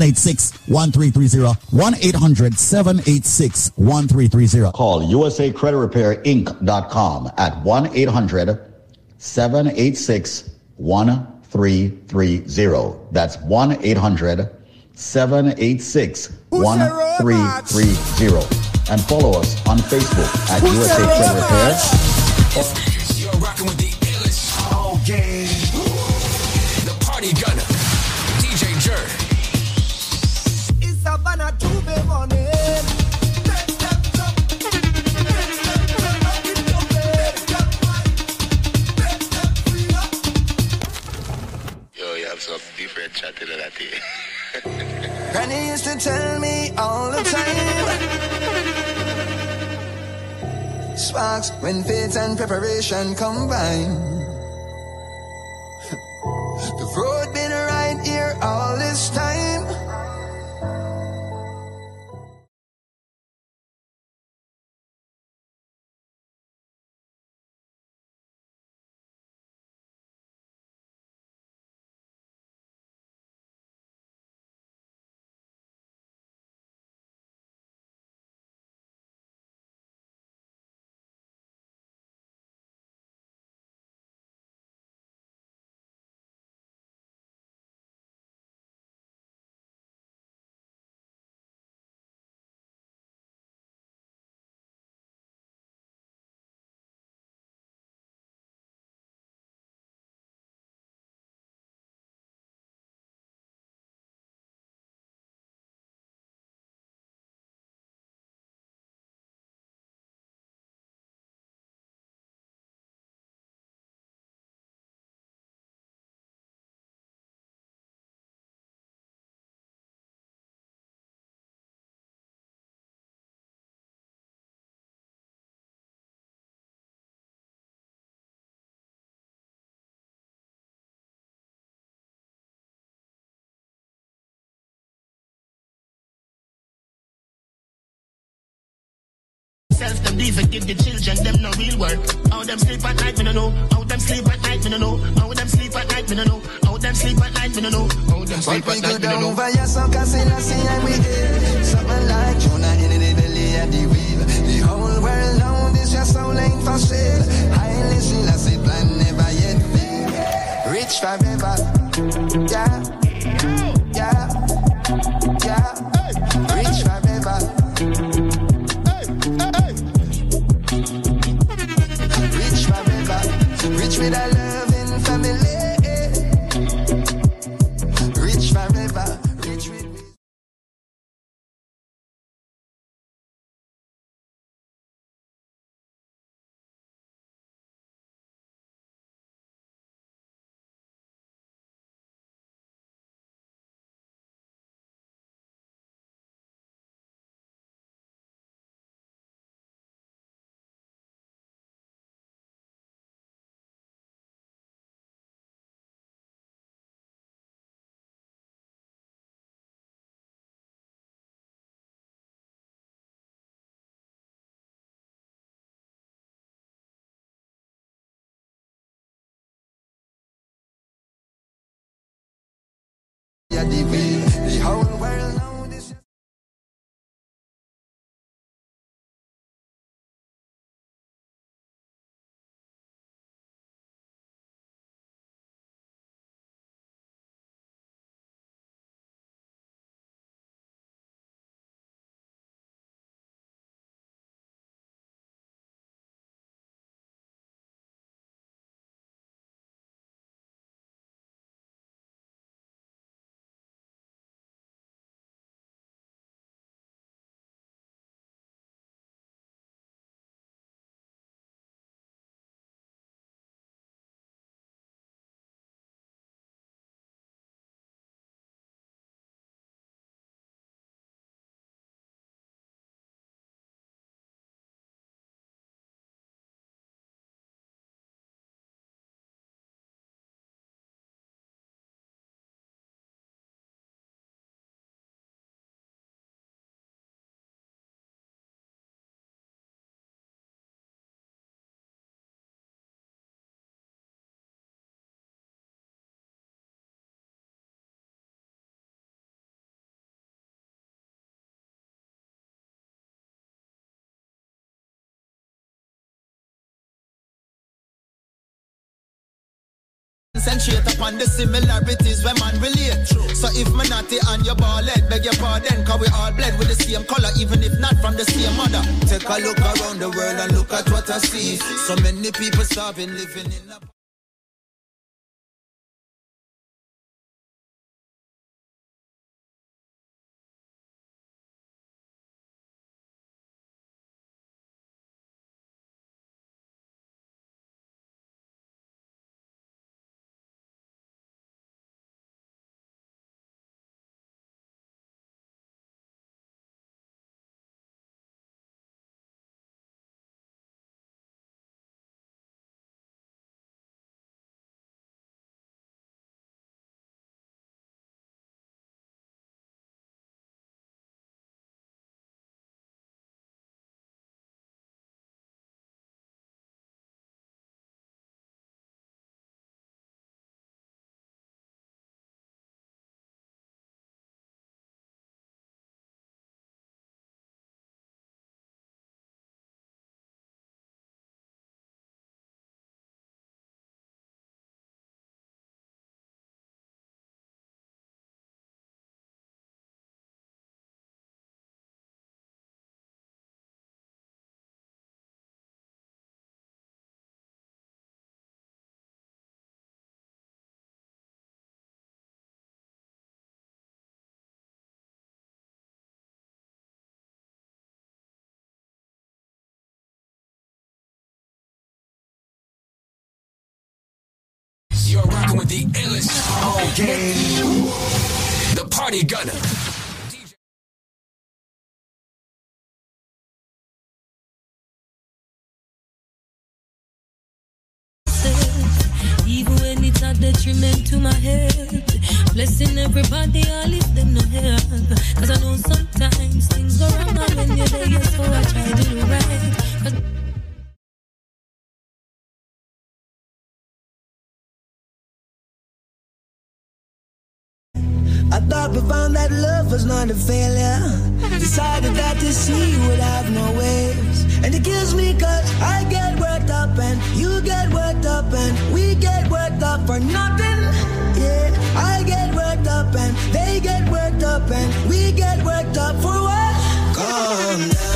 786-1330. 1-800-786-1330. Call USA Credit Repair Inc.com at 1-800-786-1330. That's 1-800-786-1330. And follow us on Facebook at USA Credit Repair. You're rocking with the illest all game. The party gunner, when faith and preparation combine. The road been right here all this time. Self them these give the children them no real work. How them sleep at night, me no know. How them sleep at night, me no know. How them sleep at night, me no know. How them sleep at night, me no know. How them sleep at night, me no know. via some Selassie and we hear Something like Jonah in the belly of the wheel The whole world now this your soul ain't for sale Haile Selassie plan never yet Rich forever Yeah the Concentrate upon the similarities when man relate. So if me naughty and your ball head, beg your pardon, cause we all bled with the same color, even if not from the same mother. Take a look around the world and look at what I see. So many people starving, living in a the illest. Okay. The party gunner. Even when it's a detriment to my head. Blessing everybody, I leave them no help. Cause I know sometimes things go wrong and when you're there, so I try to do thought we found that love was not a failure. Decided that the sea would have no waves. And it kills me cause I get worked up and you get worked up and we get worked up for nothing. Yeah, I get worked up and they get worked up and we get worked up for what? Calm down.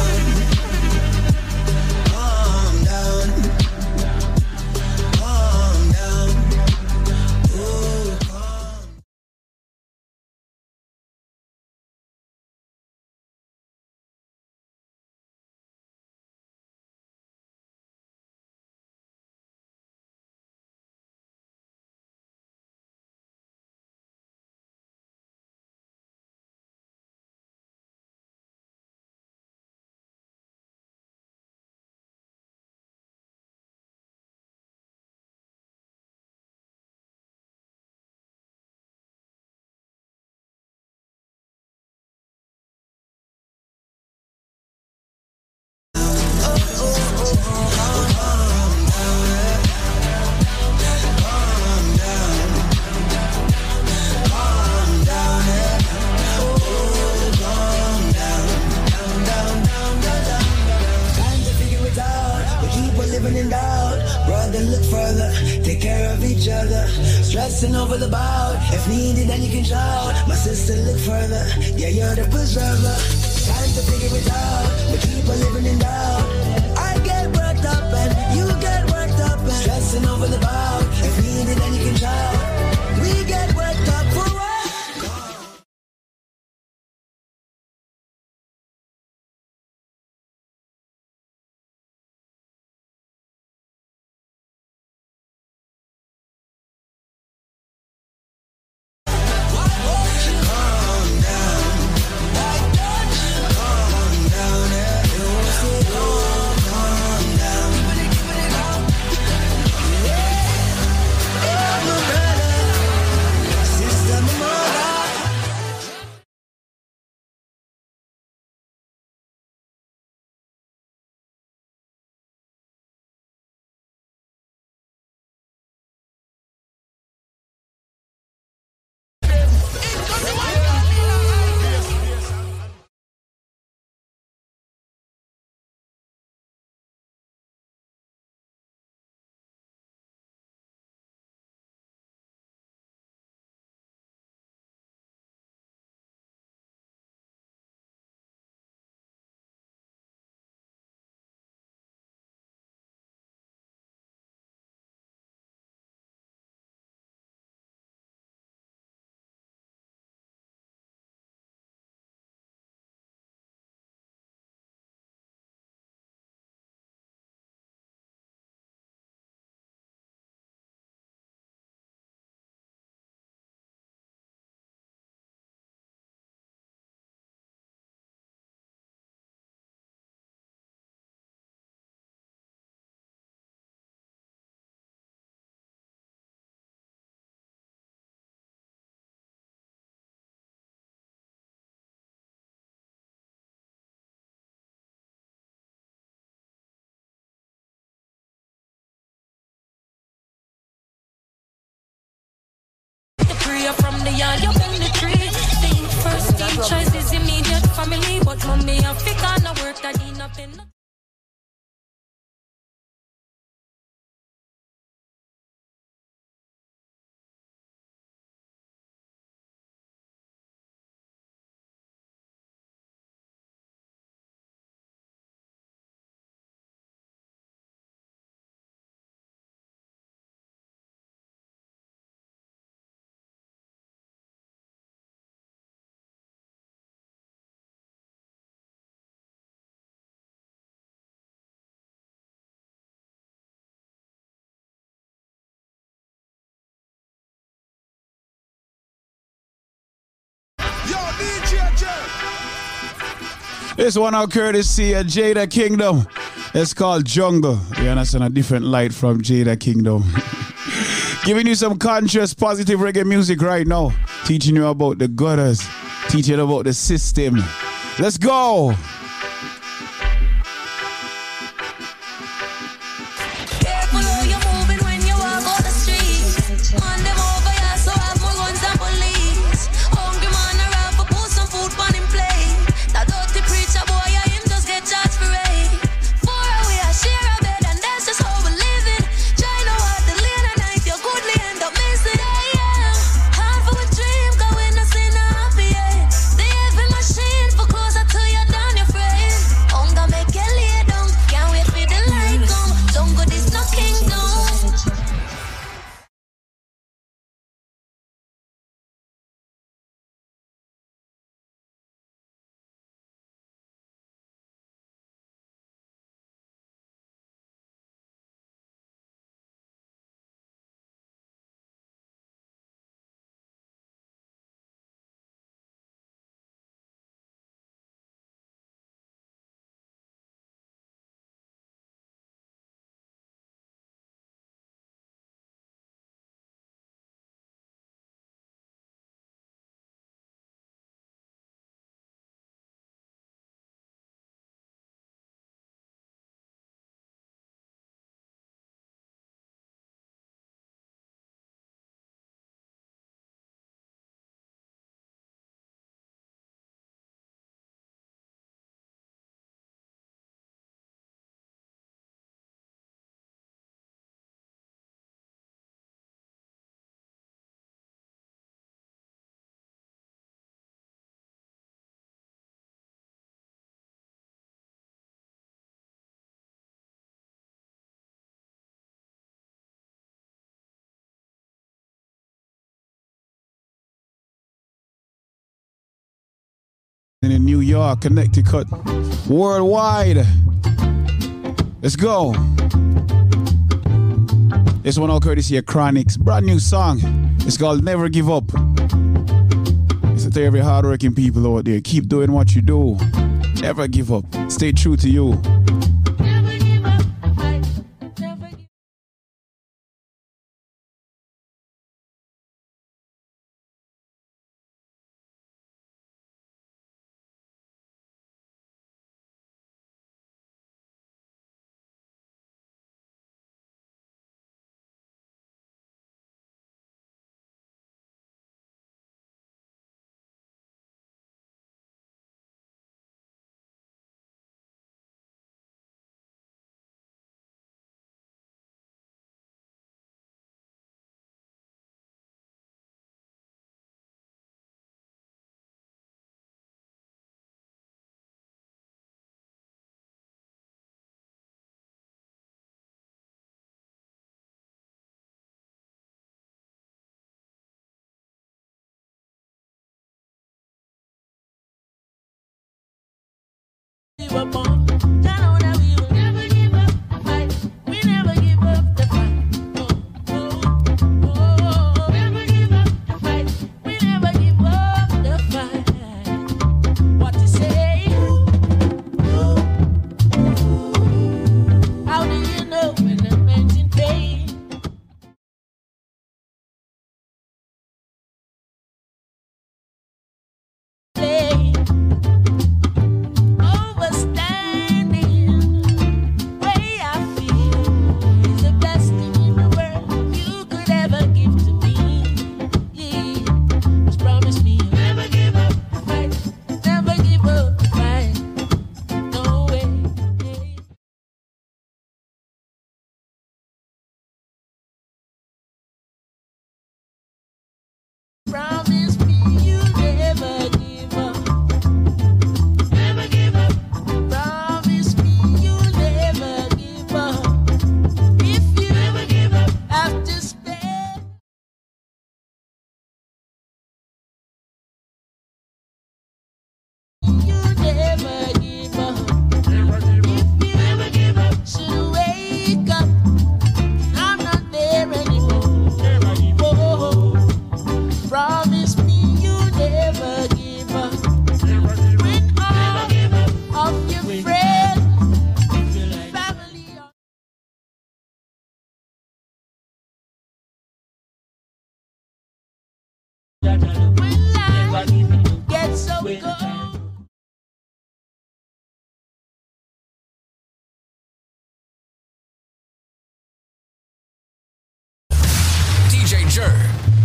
Away from the yard, you bring the tree. The first choice is immediate family, but mommy, I think I work that in a pen. This one out courtesy of Jada Kingdom. It's called Jungle. You understand a different light from Jada Kingdom. Giving you some conscious, positive reggae music right now. Teaching you about the gutters. Teaching about the system. Let's go. In New York, Connecticut, worldwide. Let's go. This one all courtesy of Chronixx. Brand new song. It's called Never Give Up. It's to every hardworking people out there. Keep doing what you do. Never give up. Stay true to you. Overstanding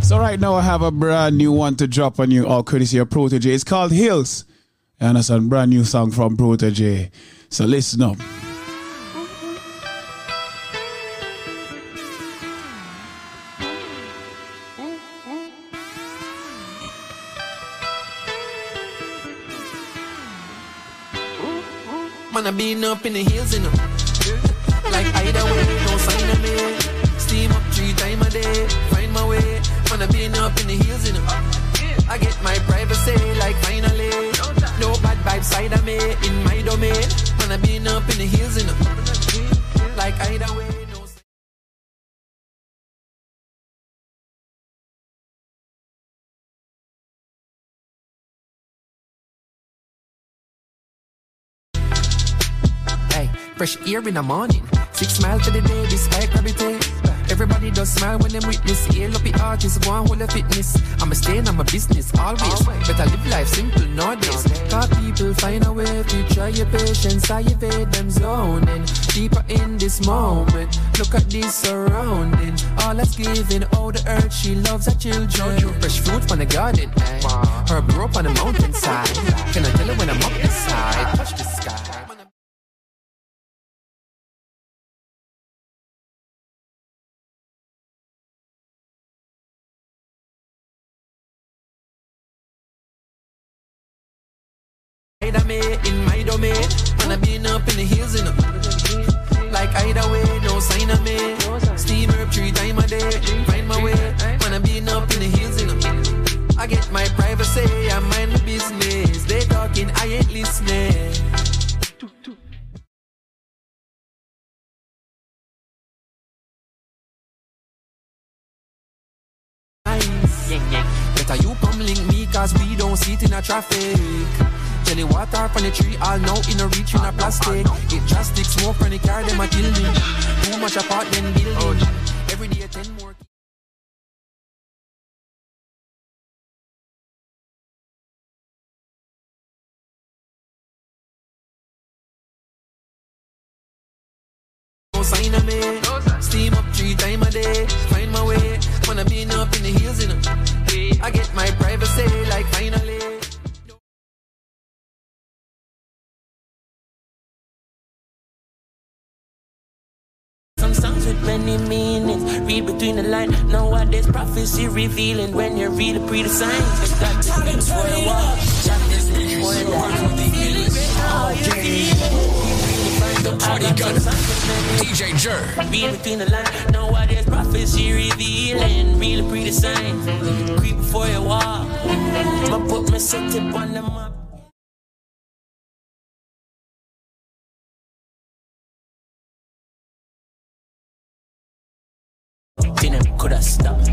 So right now I have a brand new one to drop on you, all courtesy of Protege. It's called Hills. And it's a brand new song from Protege. So listen up. Man, I been up in the hills, you know. Like either way, no sign of me. Steam up three times a day, find my way. Man, I been up in the hills, you know. I get my privacy, like finally. No bad vibes side of me, in my domain. Man, I been up in the hills, you know. Like either way, fresh air in the morning. Six miles to the day, despite gravity. Everybody does smile when them witness. Hail up the artist, go on hold the fitness. I'm a staying on my business always. Better live life simple nowadays. Cause people find a way to try your patience. I evade them zoning. Deeper in this moment. Look at this surrounding. All that's giving, all the earth she loves her children. Fresh fruit from the garden. Eh? Her grew up on the mountainside. Can I tell her when I'm up this side? Touch the sky. Don't in a traffic. Jelly water from the tree, all now in a reach in a plastic. It just stick smoke from the car, them a kill me. Too much apartment building. Every day Read lines. Nowadays prophecy revealing when you read the pre the signs. It's got to be for a while. Jack this for a while. Party gunner. DJ Jer. Read between the lines. Nowadays prophecy revealing. Really the pre the signs. Creep before you walk. I put my set tip on the map. Them coulda stopped.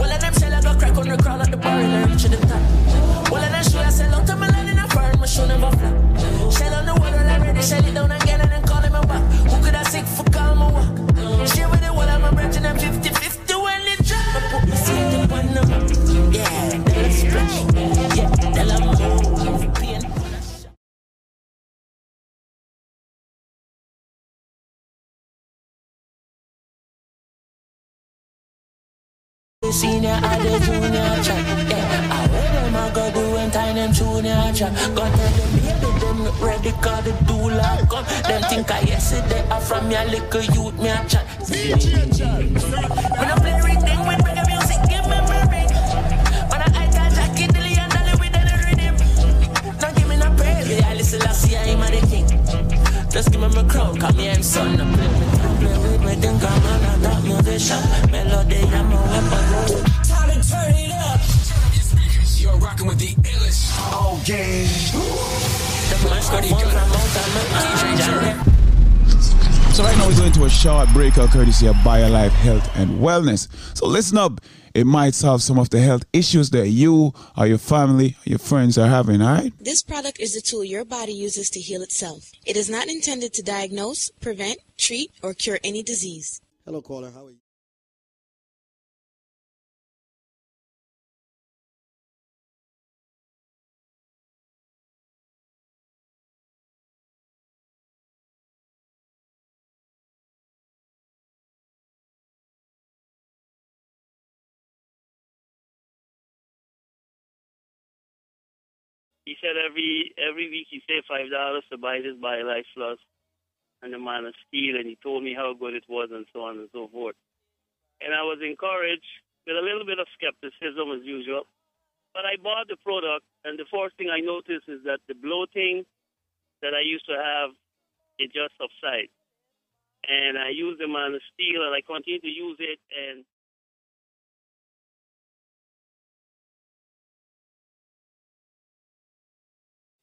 Well, of them sell I got crack on the crowd at the bar and I reach the top. Well, of them show I sell out to my land in a foreign, my show never flop. Shell on the water already, shell it down again and then call him a back. Who could I sick for call my walk? Share with the wall of my branch and I'm 50 50 when it drop. I put my seat up on them. Yeah, they'll splash. Senior and the junior chat, yeah. I wear them I go do and tie them junior chat. Go tell them baby them ready cause the do like come. Them think I yesterday I from your little youth me a chat. When I play the rhythm with reggae music, give me my ring. When I eye tag Jackie Dilly and Dolly with the rhythm. Now give me no praise, yeah. I listen, I see I'm the king. Just give me my crown, call me I'm son. I play with them, play with me, think I'm on a musician. Melody, I'm a weapon. Time to turn it up. You're rocking with the illest. All game. The microphone from out DJ So right now we're going to a short breakout courtesy of BioLife Health and Wellness. So listen up. It might solve some of the health issues that you or your family or your friends are having, alright? This product is a tool your body uses to heal itself. It is not intended to diagnose, prevent, treat, or cure any disease. Hello, caller. How are you? He said every every week he saved five dollars to buy this BioLife Plus and the Man of Steel, and he told me how good it was and so on and so forth. And I was encouraged with a little bit of skepticism as usual. But I bought the product, and the first thing I noticed is that the bloating that I used to have, it just subsided. And I use them on the steel, and I continue to use it, and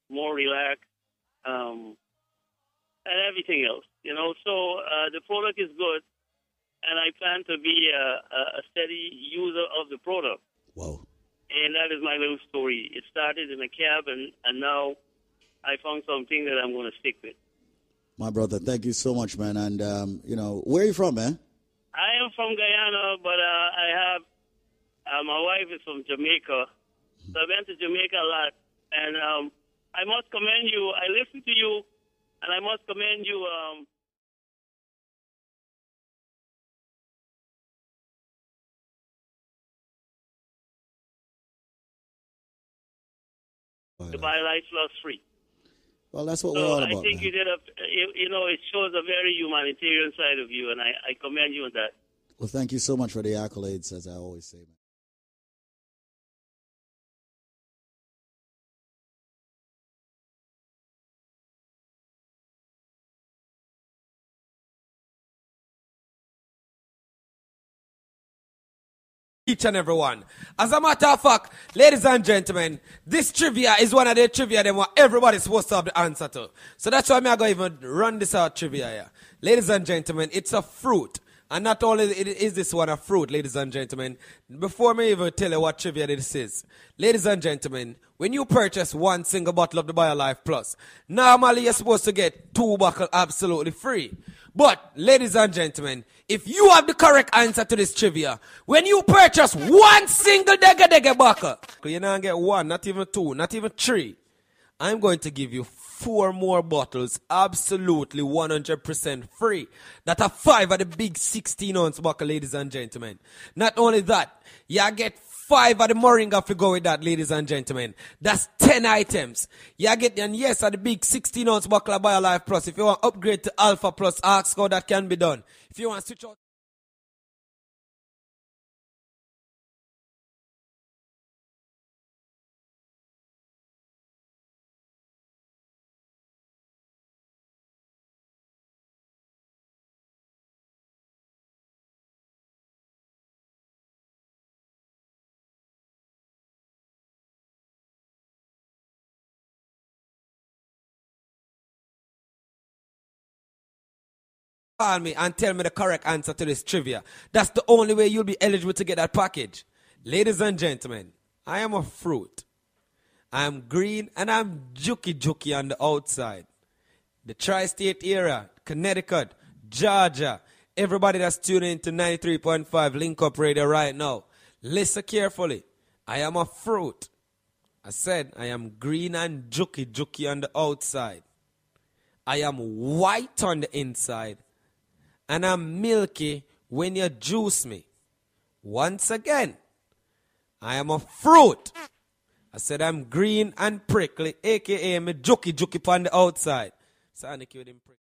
more relaxed, um, and everything else. You know, so uh, the product is good, and I plan to be a, a steady user of the product. Wow. And that is my little story. It started in a cab, and, and now I found something that I'm going to stick with. My brother, thank you so much, man. And, um, you know, where are you from, man? I am from Guyana, but uh, I have uh, my wife is from Jamaica, so I went to Jamaica a lot, and um, I must commend you. I listen to you, and I must commend you. Um, to buy life loss free. Well, that's what so we're all about. I think man. you did a, you, know, it shows a very humanitarian side of you, and I, I commend you on that. Well, thank you so much for the accolades, as I always say, man. Each and every one. As a matter of fact, ladies and gentlemen, this trivia is one of the trivia that what everybody's supposed to have the answer to. So that's why I'm going to even run this out trivia here. Ladies and gentlemen, it's a fruit. And not only is this one a fruit, ladies and gentlemen, before me even tell you what trivia this is, ladies and gentlemen, when you purchase one single bottle of the BioLife Plus, normally you're supposed to get two bottles absolutely free. But, ladies and gentlemen, if you have the correct answer to this trivia, when you purchase one single Dega Dega bottle, you not get one, not even two, not even three, I'm going to give you four more bottles absolutely 100% free. That are five of the big 16 ounce bottle, ladies and gentlemen. Not only that, you get five of the Moringa if you go with that, ladies and gentlemen. That's 10 items. You get, and yes, at the big 16 ounce of BioLife Plus. If you want upgrade to Alpha Plus, ask how that can be done. If you want to switch out. Call me and tell me the correct answer to this trivia. That's the only way you'll be eligible to get that package. Ladies and gentlemen, I am a fruit. I'm green and I'm juky juky on the outside. The tri state area, Connecticut, Georgia, everybody that's tuning into 93.5 Link Up Radio right now, listen carefully. I am a fruit. I said I am green and juky juky on the outside. I am white on the inside and I'm milky when you juice me. Once again, I am a fruit. I said I'm green and prickly, aka me juky juky on the outside. Sonic with him prick.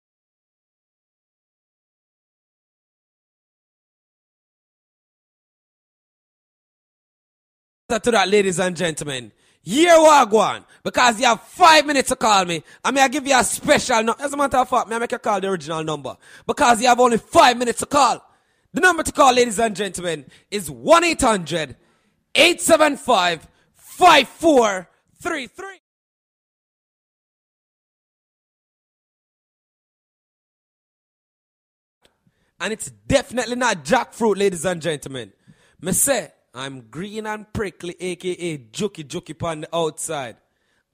To that, ladies and gentlemen. Here Wagwan, because you have five minutes to call me. I mean, I give you a special number. As a matter of fact, may I make you call the original number. Because you have only five minutes to call. The number to call, ladies and gentlemen, is 1 800 875 5433. And it's definitely not jackfruit, ladies and gentlemen. Me say, I'm green and prickly, aka juky juky on the outside.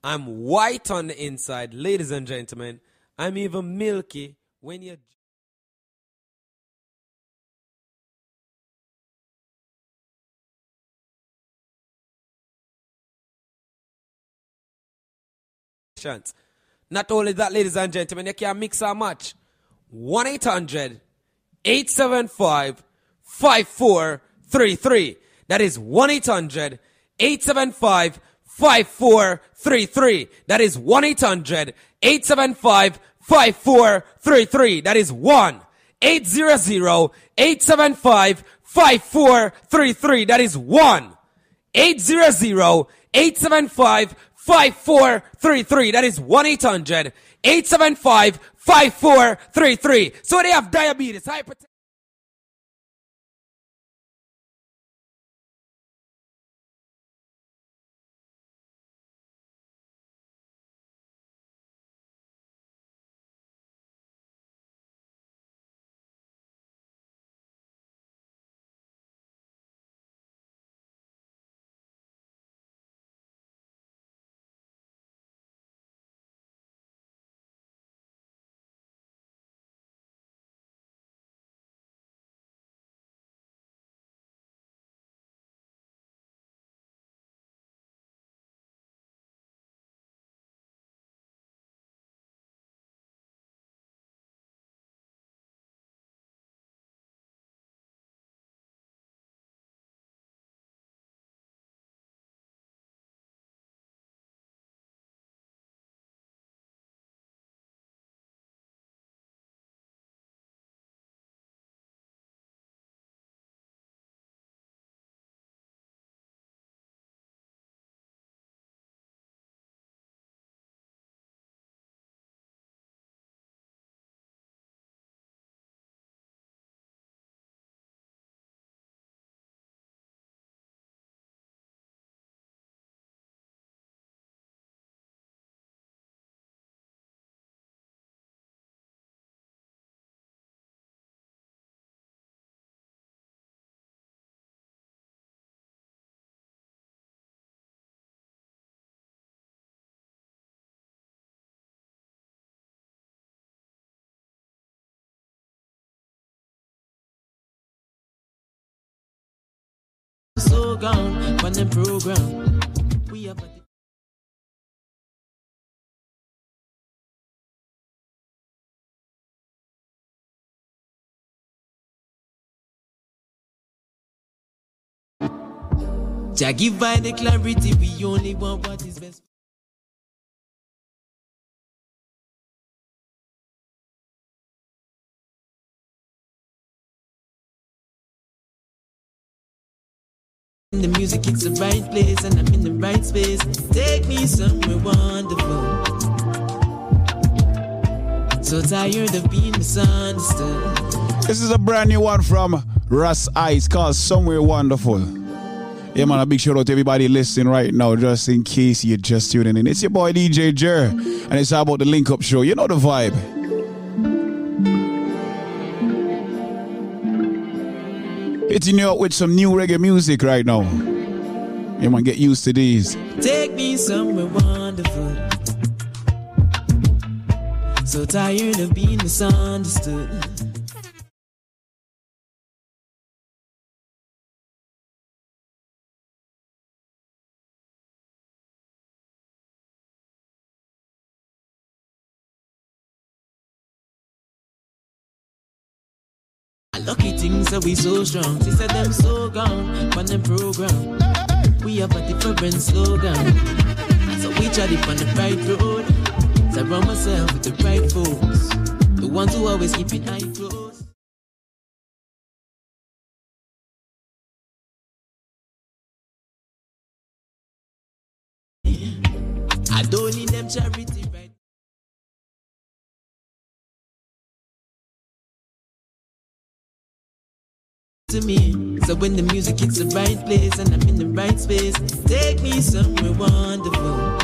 I'm white on the inside, ladies and gentlemen. I'm even milky when you. Chance. Not only that, ladies and gentlemen, you can mix and match. 1 800 875 5433. That is 1 800 875 5433. That is 1 800 875 5433. That is 1 800 875 5433. That is 1 800 875 5433. That is 1 800 875 5433. So they have diabetes, hypertension. So gone on the program. We give I the clarity, we only want what is best. The music, it's the right place, and I'm in the right space. Take me somewhere wonderful. So tired of being misunderstood. This is a brand new one from Russ Ice called Somewhere Wonderful. Yeah, man, a big shout out to everybody listening right now, just in case you're just tuning in. It's your boy DJ Jer, and it's all about the link up show. You know the vibe. Hitting you up with some new reggae music right now. You man, get used to these. Take me somewhere wonderful. So tired of being misunderstood. We so strong. She said them so gone on them program. We have a different slogan. So we try it on the right road. Surround myself with the right folks. The ones who always keep it eye close. I don't need them charity to me. So when the music hits the right place and I'm in the right space, take me somewhere wonderful.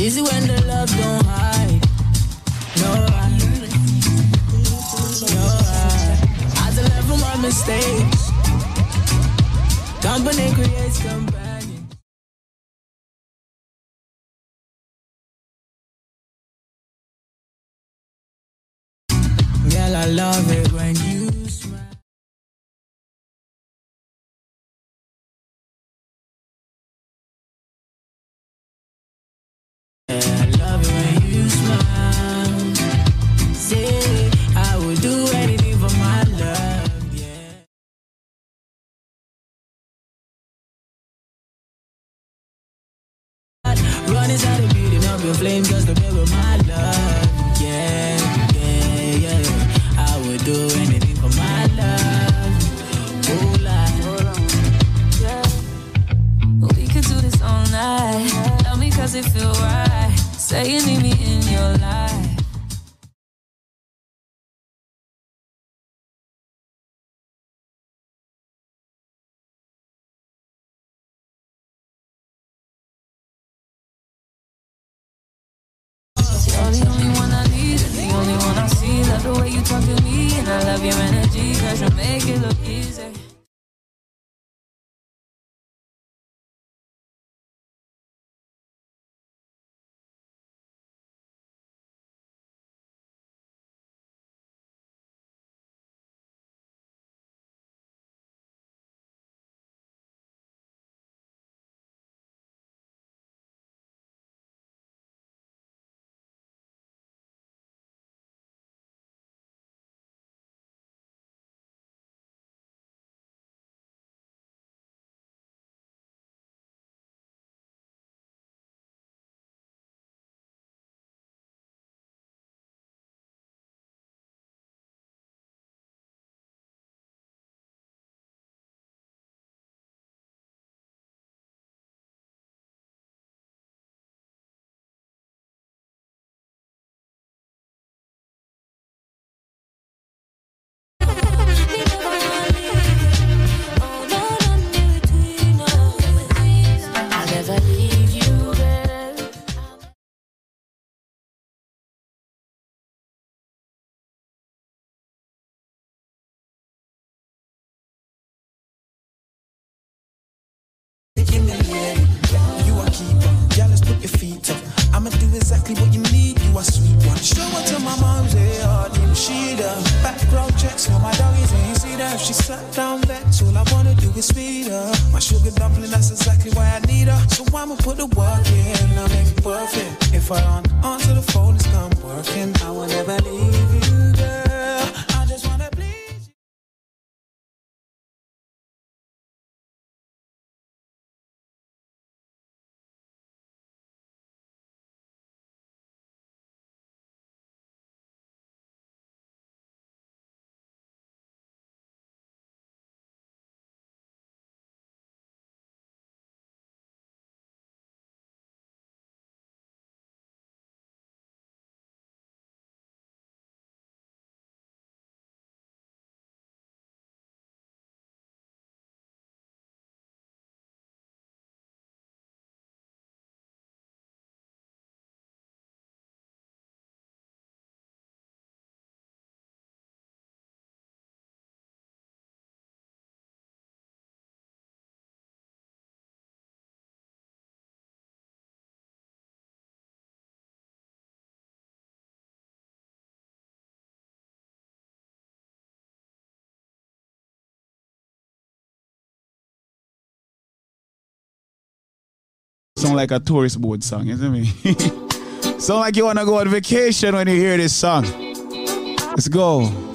It's easy when the love don't hide. No, I, no, I, I deliver my mistakes. Company creates compassion. it feel right. Say you need me. If she sat down legs, all I wanna do is feed her. My sugar dumpling, that's exactly why I need her. So I'ma put the work in, I'll make it perfect. If I on onto the phone, it's come working. I will never leave you. Sound like a tourist board song, isn't it? Sound like you wanna go on vacation when you hear this song. Let's go.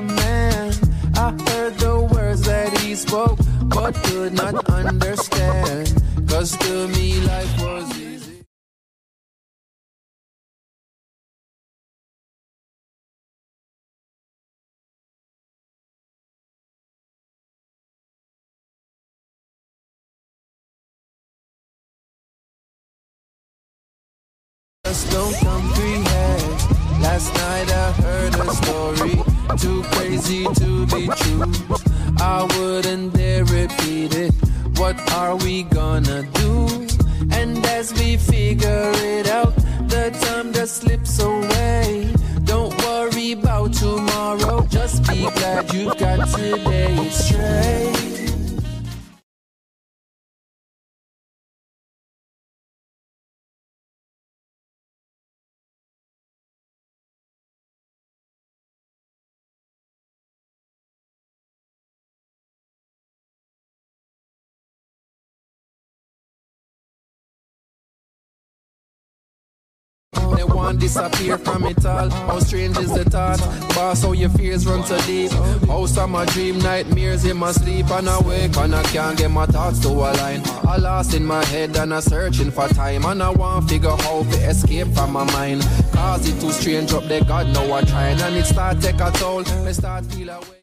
Man. I heard the words that he spoke, but could not understand, cause to me life crazy to be true. I wouldn't dare repeat it. What are we gonna do? And as we figure it out, the time just slips away. Don't worry about tomorrow, just be glad you've got today straight. Disappear from it all. How strange is the thought? Boss, how your fears run so deep. How some a dream nightmares in my sleep and I wake and I can't get my thoughts to align. I lost in my head and I searching for time and I want to figure out how to escape from my mind. Cause it too strange up there, God know I trying and it start take a toll. Me start feel away.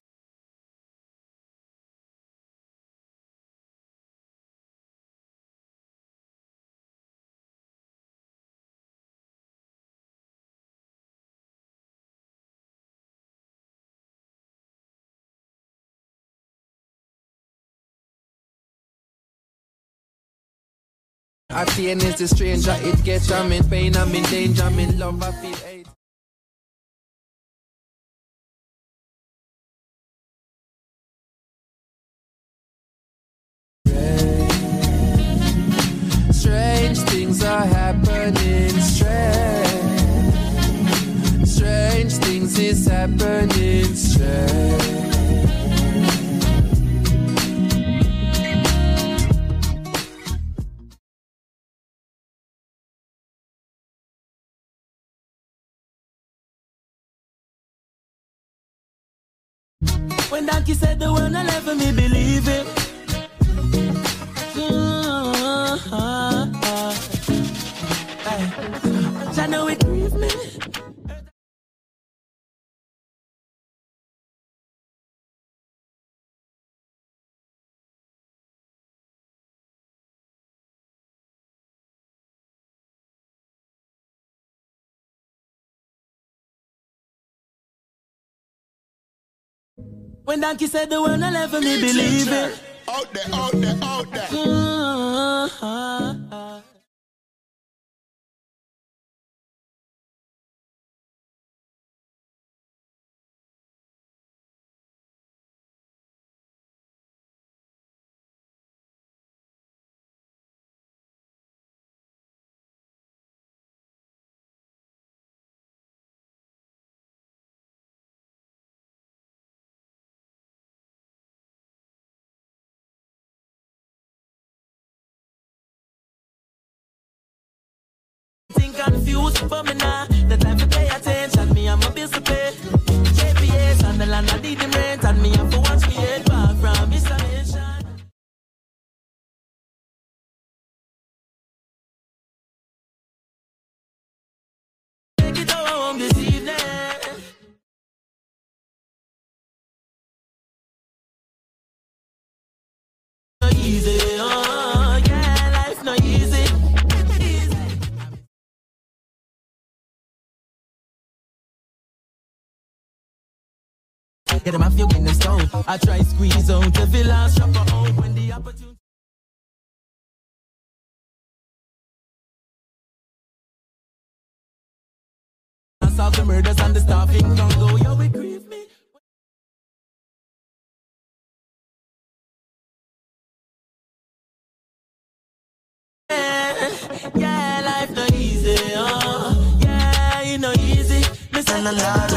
I attain is the stranger, it gets I'm in pain, I'm in danger, I'm in love, I feel When Donkey said the one I never me believe it. When Donkey said the word, I never me believe it. Out there, out there, out there. Ah. For me now. The time to pay attention, me and my bills to pay. JPS on the land, I need them rent, and me have to watch me head back from Mr. Evening. Easy, Get them off your window stone. I try squeeze out every last of hope when the opportunity. Solve the murders and the starving go. Yo, it grieve me. Yeah, yeah, life no easy, oh. Yeah, you know easy. La la la,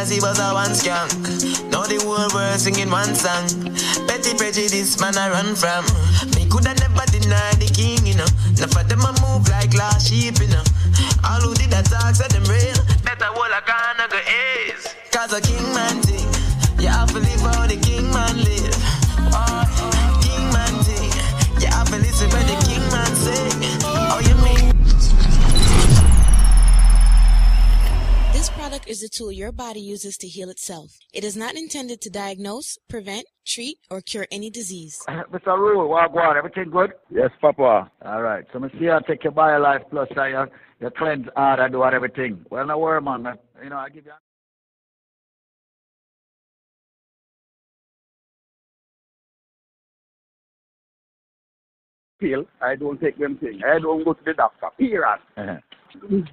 as he was a one skunk. Now the whole world singing one song. Petty prejudice man I run from. Me coulda never deny the king, you know. Now for them I move like last sheep, you know. All who did attack said them real. Better hold a gun go is. Cause a king man thing. You have to live how the king man live. Product is a tool your body uses to heal itself. It is not intended to diagnose, prevent, treat, or cure any disease. Mr. Rule, what go? Everything good? Yes, Papa. All right. So, I see you take your BioLife Plus, uh, your, your cleanse hard and do and everything. Well, no worry, man. You know, I give you. Pill, I don't take them things. I don't go to the doctor. Period.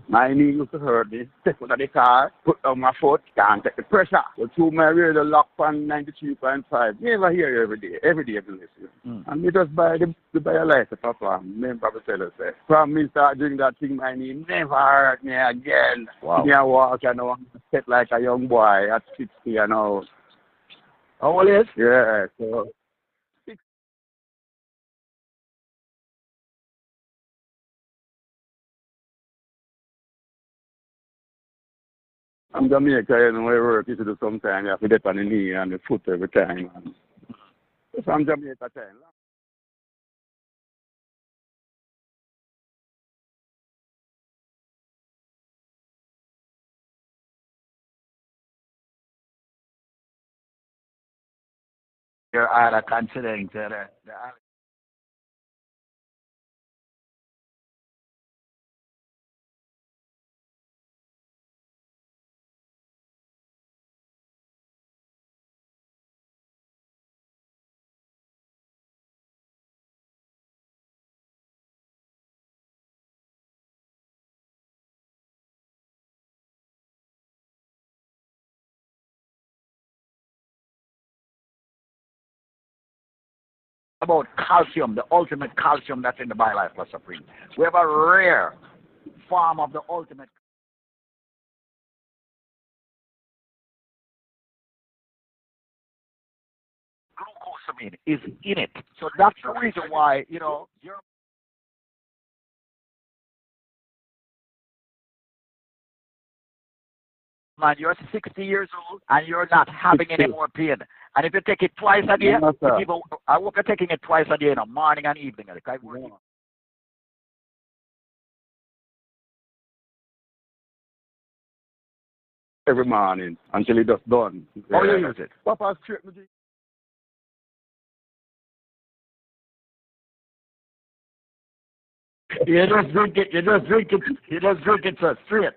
My knee used to hurt me. Step out of the car, put down my foot, can't take the pressure. Go through my radio lock on 93.5. Never hear you every day. Every day I listen. Hmm. And me just buy the, the buy a license, Papa. Me and Papa tell us that. From me start doing that thing, my knee never hurt me again. Wow. Me I walk, you know, step like a young boy at 60, you know. How old is? Yeah, so I'm Jamaica, you know, where work you do sometime, you have to get on the knee and the foot every time. So I'm Jamaica time. You're out of considering to the, the about calcium, the ultimate calcium that's in the BioLife Plus Supreme. We have a rare form of the ultimate. Glucosamine is in it. So that's the reason why, you know, you're man, you're 60 years old and you're not having any more pain. And if you take it twice a day, Yes, sir. people, I hope you're taking it twice a day, in the morning and evening. Like I work Every morning until it just done. How you use it? Papa straight me drink. You just drink it. You just drink it. You just drink it so straight.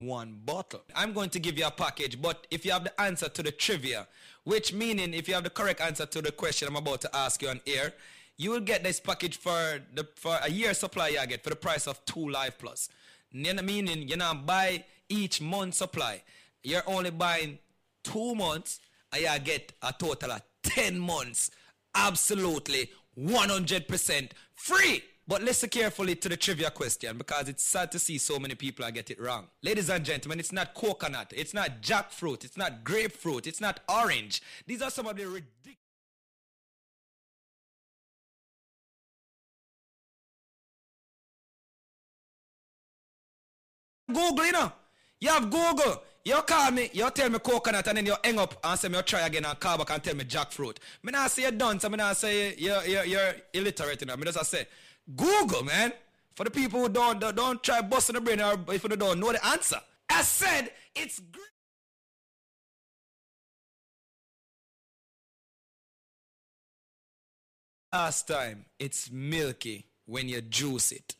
One bottle. I'm going to give you a package, but if you have the answer to the trivia, which meaning if you have the correct answer to the question I'm about to ask you on air, you will get this package for the for a year supply you get for the price of two life plus. You know, meaning you know buy each month supply. You're only buying two months and you get a total of 10 months absolutely 100% free. But listen carefully to the trivia question because it's sad to see so many people are get it wrong. Ladies and gentlemen, it's not coconut, it's not jackfruit, it's not grapefruit, it's not orange. These are some of the ridiculous. Google, you know. You have Google. You call me, you tell me coconut, and then you hang up and say me you try again and call back and tell me jackfruit. Me not say you done, so not say you're, you're, you're illiterate, you know. Me just say, Google, man. For the people who don't, don't, don't try busting the brain or if they don't know the answer. I said, it's great. Last time, it's milky when you juice it.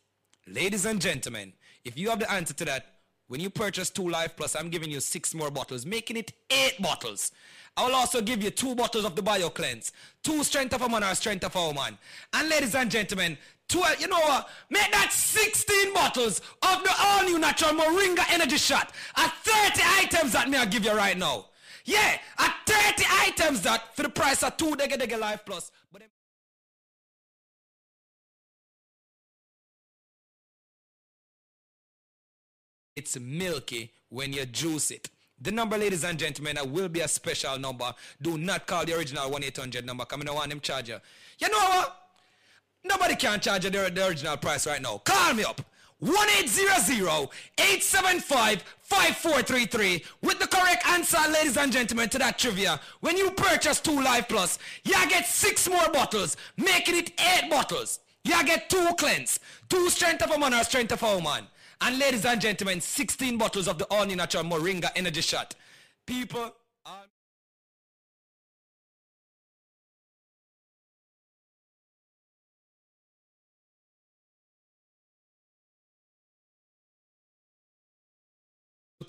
Ladies and gentlemen, if you have the answer to that, when you purchase two Life Plus, I'm giving you six more bottles, making it eight bottles. I will also give you two bottles of the Bio Cleanse, two Strength of a Man or Strength of a Woman. And ladies and gentlemen, 12, you know what? Make that 16 bottles of the all new natural Moringa Energy Shot at 30 items that me I give you right now. Yeah, at 30 items that for the price of two Dega Dega Life Plus. But It's milky when you juice it. The number, ladies and gentlemen, will be a special number. Do not call the original 1-800 number. Come in, I want them charge you. You know what? Nobody can charge you the, the original price right now. Call me up. 1-800-875-5433 with the correct answer, ladies and gentlemen, to that trivia. When you purchase two Life Plus, you get six more bottles, making it eight bottles. You get two cleanse, two strength of a man or strength of a woman. And ladies and gentlemen, 16 bottles of the all natural Moringa Energy Shot. People,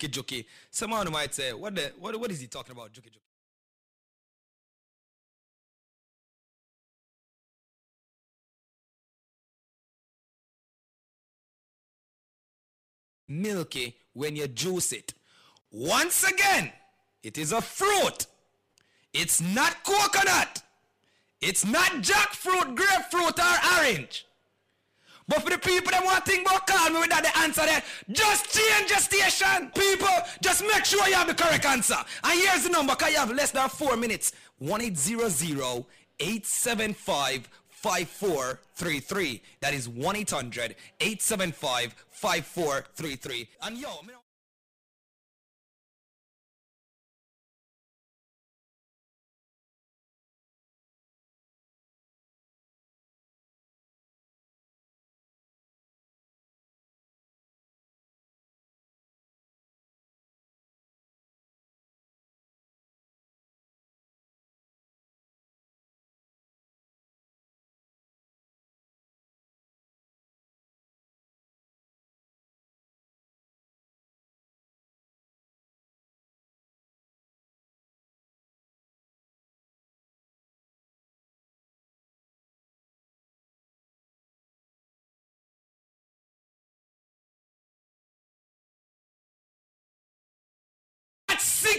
Juki. Someone might say, what, the, what, what is he talking about, Juki Juki? Milky when you juice it. Once again, it is a fruit. It's not coconut. It's not jackfruit, grapefruit, or orange. But for the people that want to think about call me without the answer there, just change your station. People, just make sure you have the correct answer. And here's the number, because you have less than four minutes. 1-800-875-5433. That is 1-800-875-5433. And yo,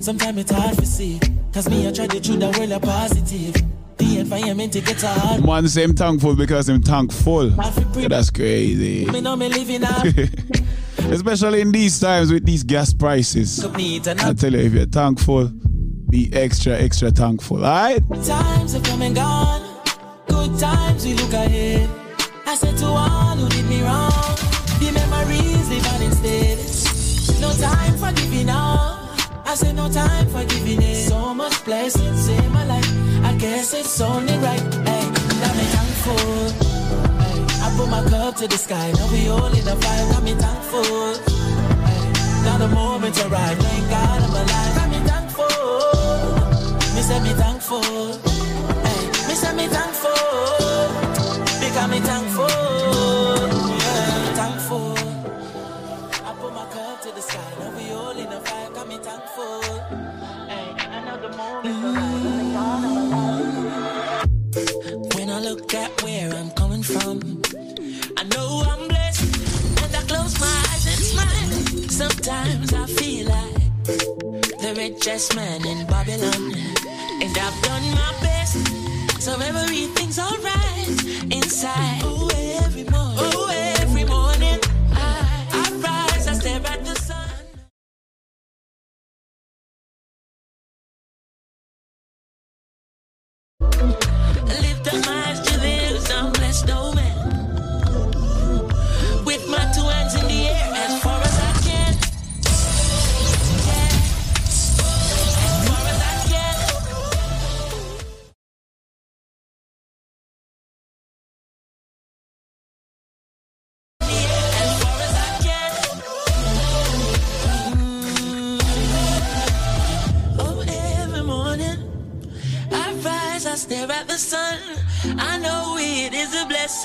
Sometimes it's hard to see. Cause me, I try to choose the world of positive. The environment, it gets hard. Man, same thankful because I'm thankful. That's crazy. Especially in these times with these gas prices. I tell you, if you're thankful, be extra, extra thankful, alright? Times have come and gone. Good times we look ahead. I said to all who did me wrong, the memories live on instead. No time for giving up. I say no time for giving in. So much blessings in my life. I guess it's only right. Hey, me thankful. Hey, I put my cup to the sky. Now we all in the fire. Got me thankful. Hey, now the moment arrived. Thank God I'm alive. Got me thankful. Me say me thankful. Hey, me say me thankful. Because me thankful. Where I'm coming from, I know I'm blessed. And I close my eyes and smile. Sometimes I feel like the richest man in Babylon. And I've done my best. So everything's alright inside.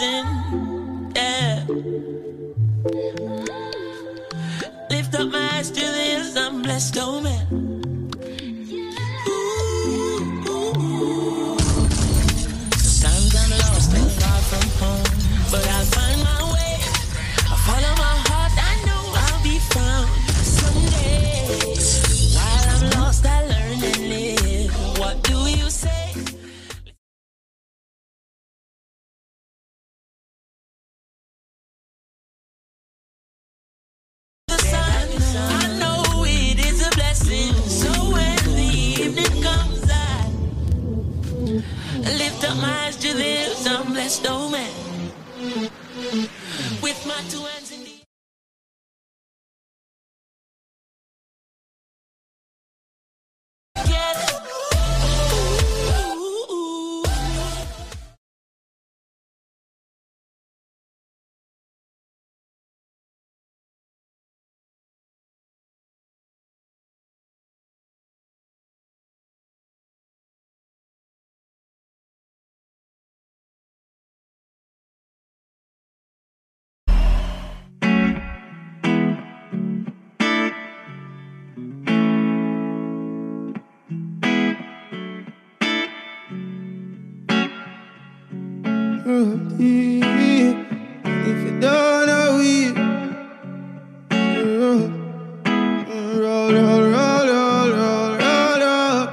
Blessing. Yeah. Lift up my eyes to this, I'm blessed, oh deep. If you don't know it, mm, roll, roll, roll, roll, roll, roll, roll, roll,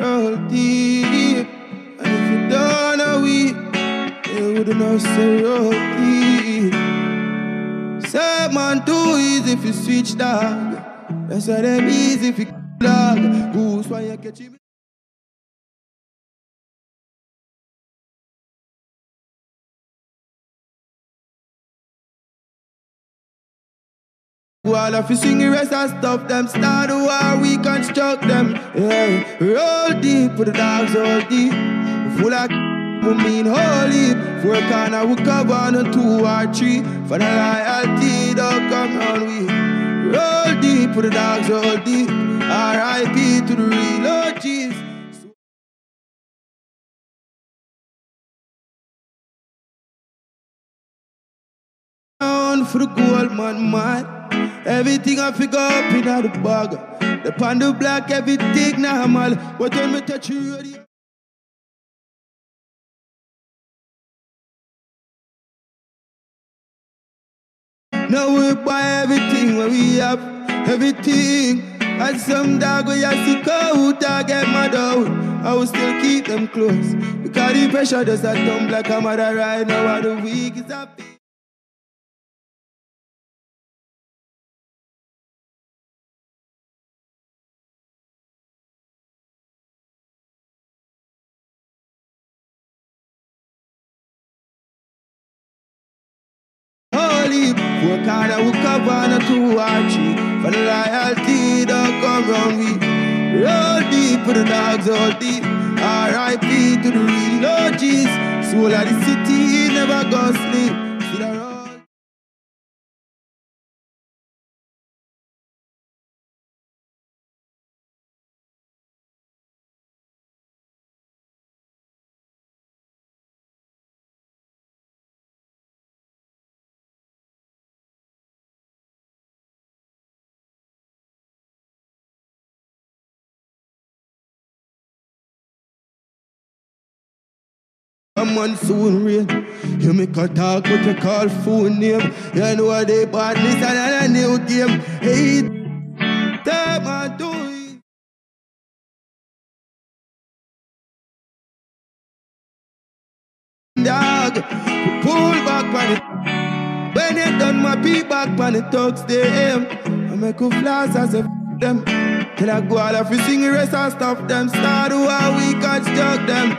roll deep. And if you don't know it, you wouldn't know say roll deep. Say man too easy if you switch dog. That's why them easy While if you sing rest and stuff them start the war, we construct them. Yeah, roll deep for the dogs all deep. Full of we mean holy. Four corner we cover on two or three. For the loyalty don't come round we. Roll deep for the dogs all deep. R.I.P. to the real OGs. For the gold man, man. Everything I figure up in the bag. The panda black, everything normal. But when me touch you, radio. Now we buy everything where we have everything. And some dog we have to go dog get mad out. I will still keep them close. Because the pressure does that dumb like a mother right now. How the week is. Holy, for the dogs all deep. R.I.P. to the real OGs. Soul of the city never go sleep. A monsoon rain. You make a talk, but you call phone name. You know what they bought this and a new game. Hey, time I do it. Dog, pull back on it. When you done my be back on the talks, they aim. I make a flash as a them. Till I go all of you sing the rest and stuff them. Start how we construct them.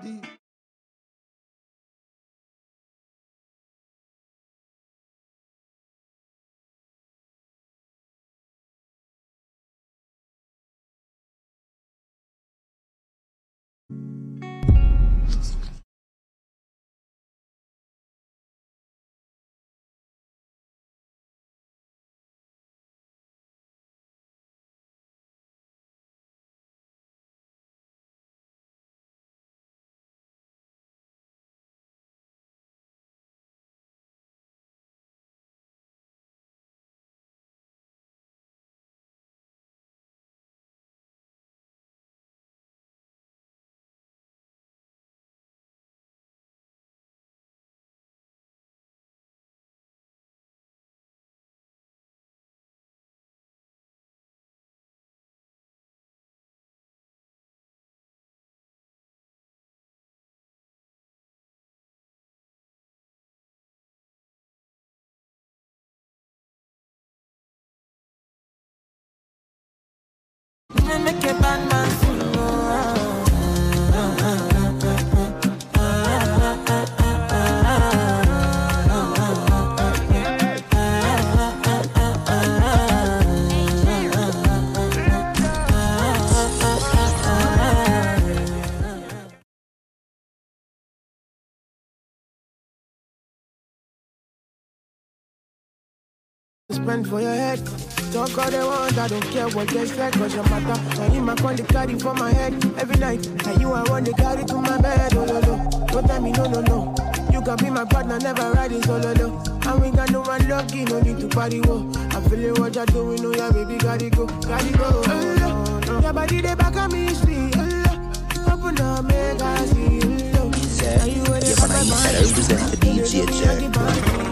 Spend for your head. Talk all they want, I don't care what they say, cause your matter. Now you my call the carry for my head every night. And you I want the carry to my bed, oh no no. Don't tell me no no no. You can be my partner, never ride it oh, solo low. And we got no one lucky, no need to party whoa. I'm feeling what you're doing, oh yeah, baby, gotta go, gotta go. Oh, no. Your body they back on me, sweet. Oh, Open up, make I see. Oh, Now you where they Yeah, man, I inside. I represent the DJ chair.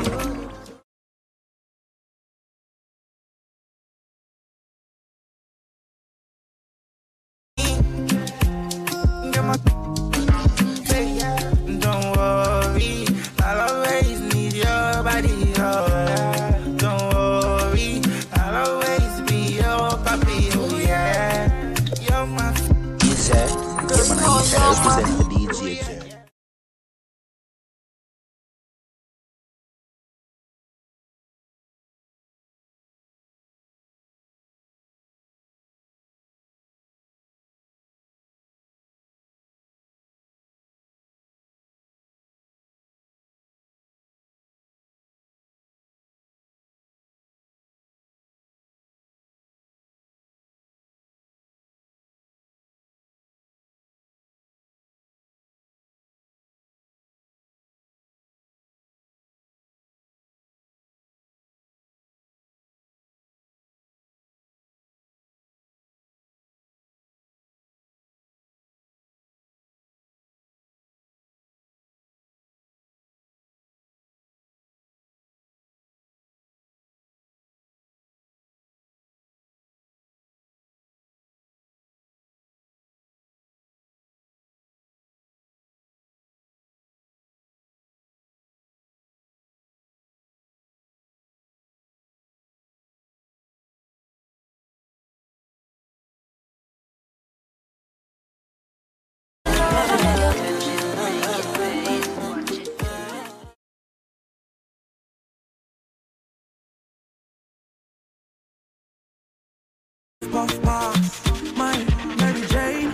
Puff pass, my Mary Jane.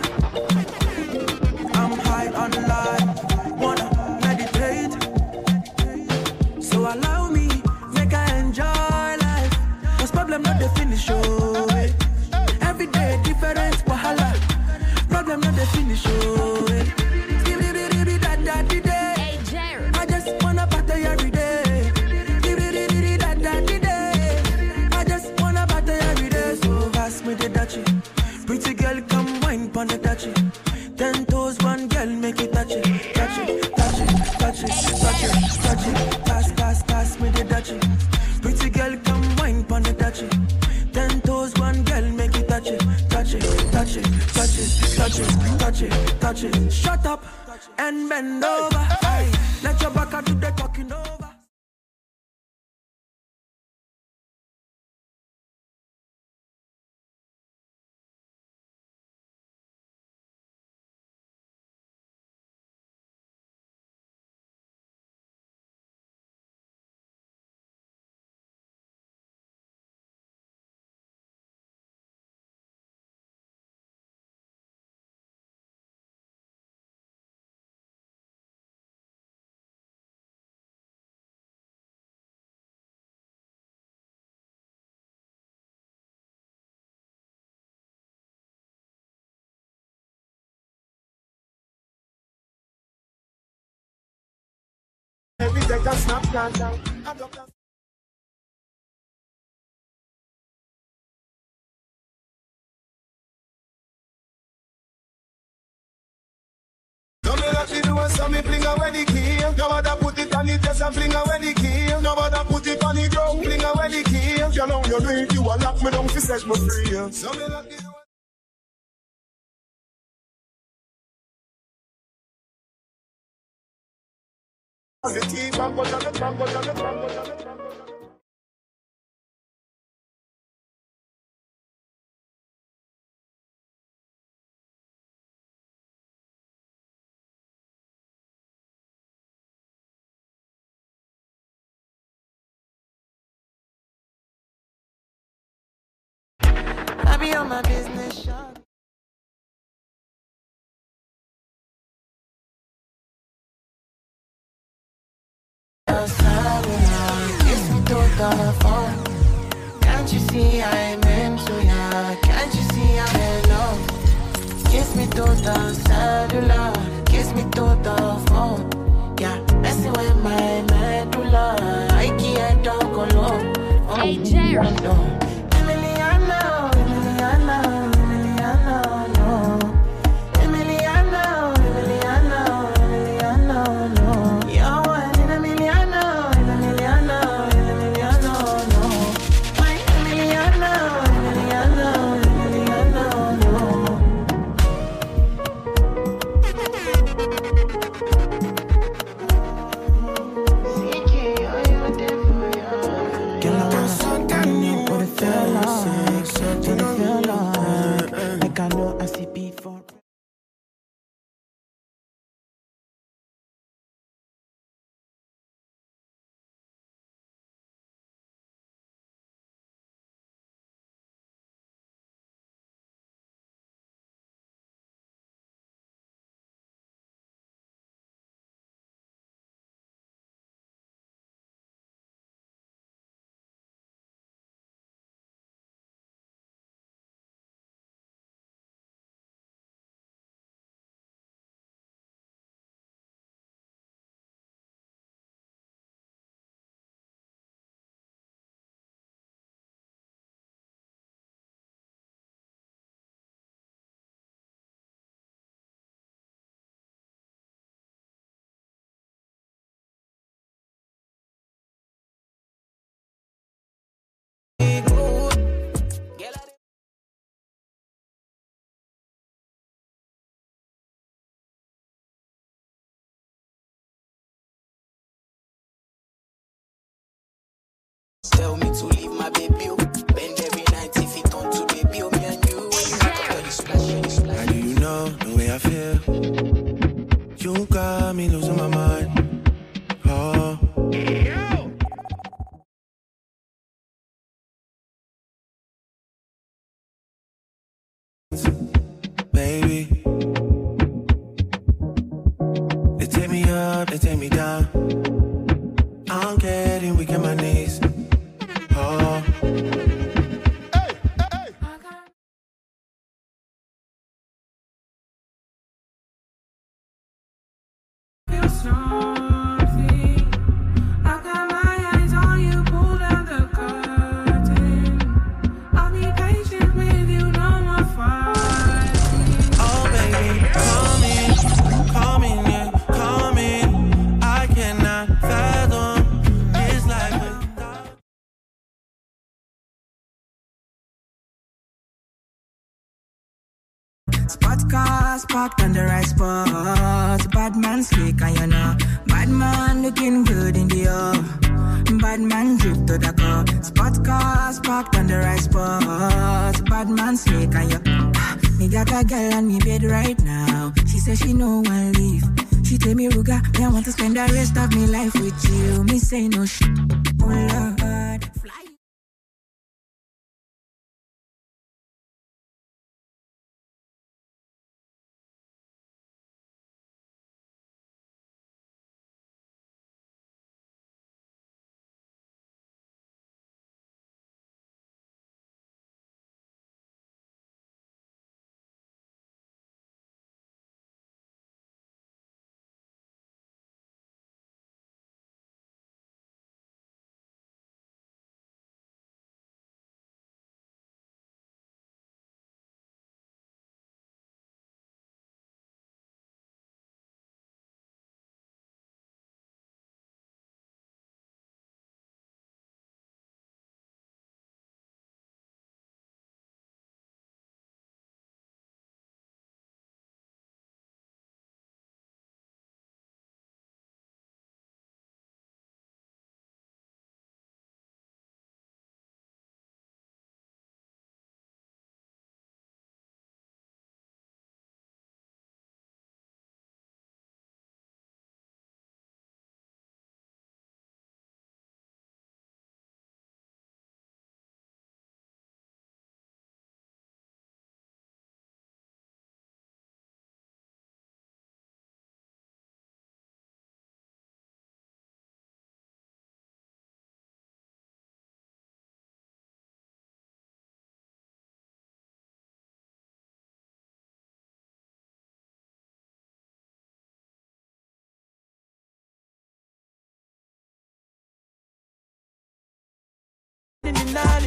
I'm high on life, wanna meditate. So allow me, make I enjoy life. Cause problem not the finish, oh. eh. Every day different wahala. Problem not the finish, oh. Wine pon the dachi. Ten toes, one girl, make it touch it, touch it, touch it, touch it, touch it, touch it. Pass, pass, pass me the dachi. Pretty girl, come wine pon the dachi. Ten toes, one girl, make it touch it, touch it, touch it, touch it, touch it, touch it, touch it. Shut up and bend over. That you do and so me fling away the key. Nobody put it on the dress and fling away the key. Nobody put it on the ground, fling away the key. You know you do it, you a lock me down, fi set me free. So me that you do and- and butter, the tongue, butter, the tongue, butter, the on the phone. Can't you see I'm into ya? Can't you see I'm in love? Kiss me through the cellular, kiss me through the phone. Yeah, messing with my medulla. I can't talk alone. Oh, hey, Jerry. Emiliano, Tell me to leave my baby. oh. Bend every night if it on to baby. Oh, me and you. When. How do you know the way I feel? Cars parked on the right spot. Bad man slick and you know. Bad man looking good in the air. Bad man drip to the car. Spot cars parked on the right spot. Bad man slick and you. Me got a girl on me bed right now. She says she no one leave. She tell me Ruga, me I want to spend the rest of me life with you. Me say no shit. Oh Lord, fly.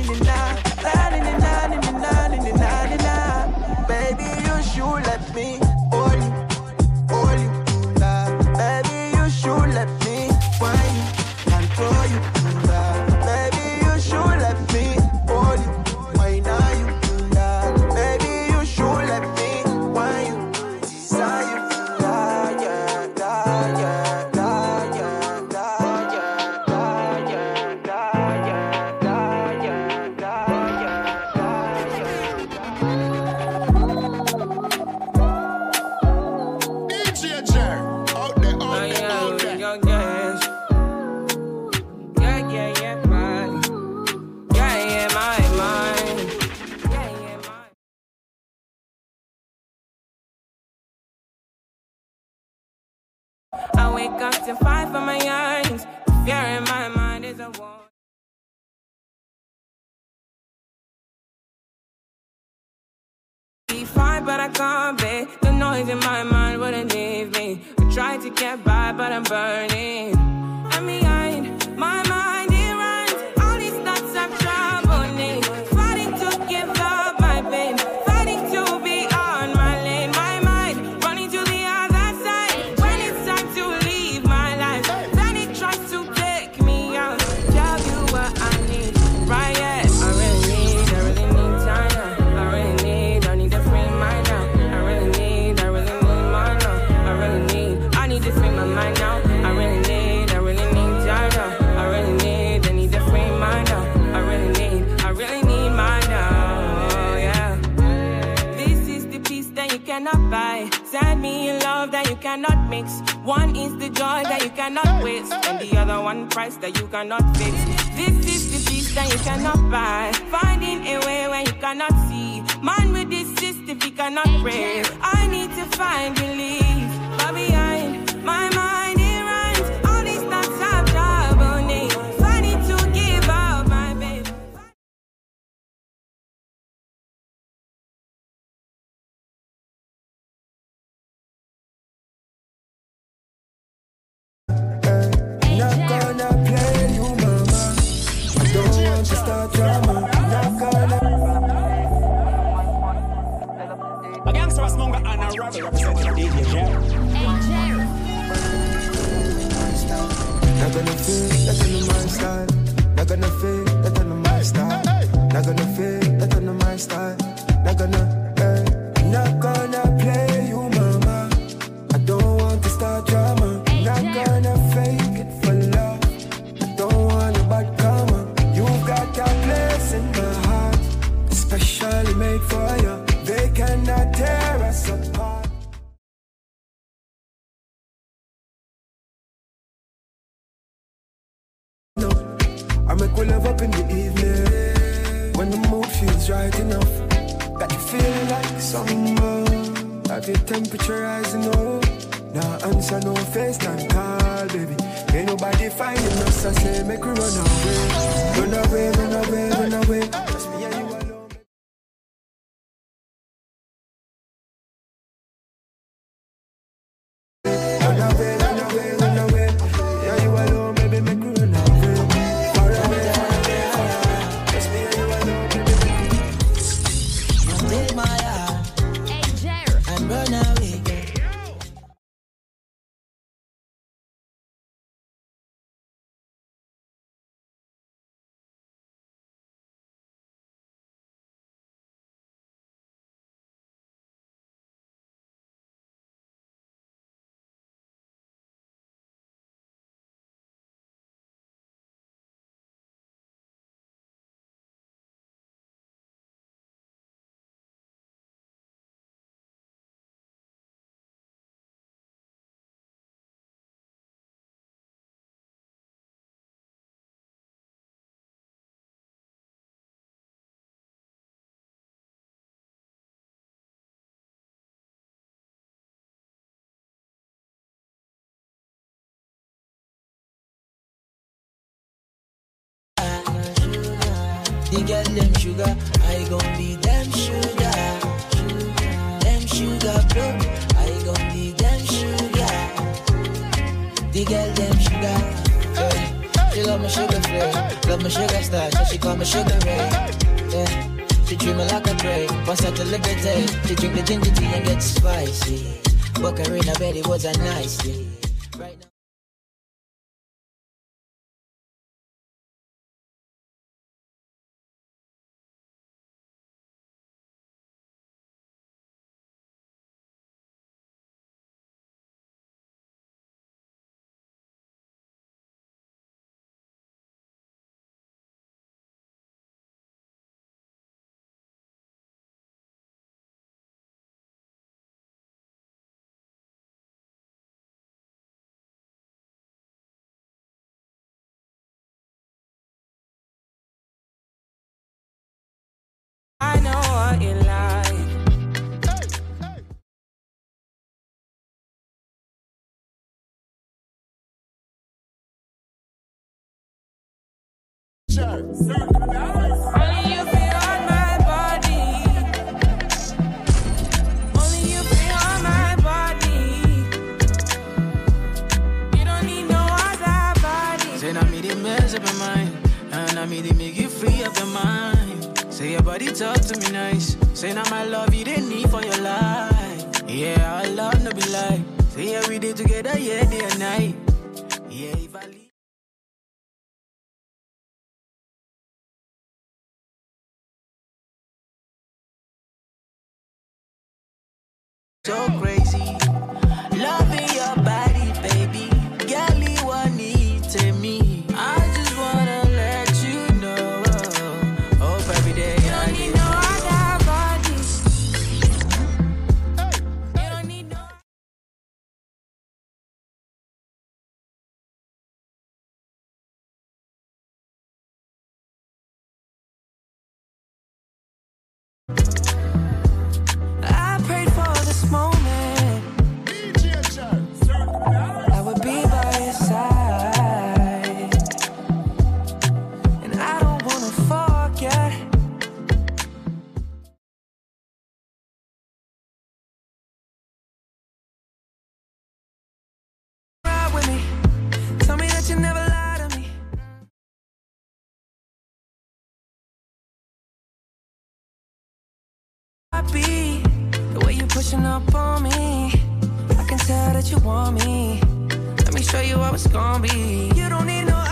La, ni, To get by, but I'm burning. The girl them sugar, I gon' be them sugar. Them sugar bro, I gon' be them sugar. The girl them sugar, she love my sugar flame, love my sugar style, so she call me sugar ray. Yeah. She treat me like a prey, once I to liberty. She drink the ginger tea and get spicy. But Karina Betty was a nice day. Right now. Together, yeah day and night. So crazy, up on me. I can tell that you want me. Let me show you how it's gonna be. You don't need no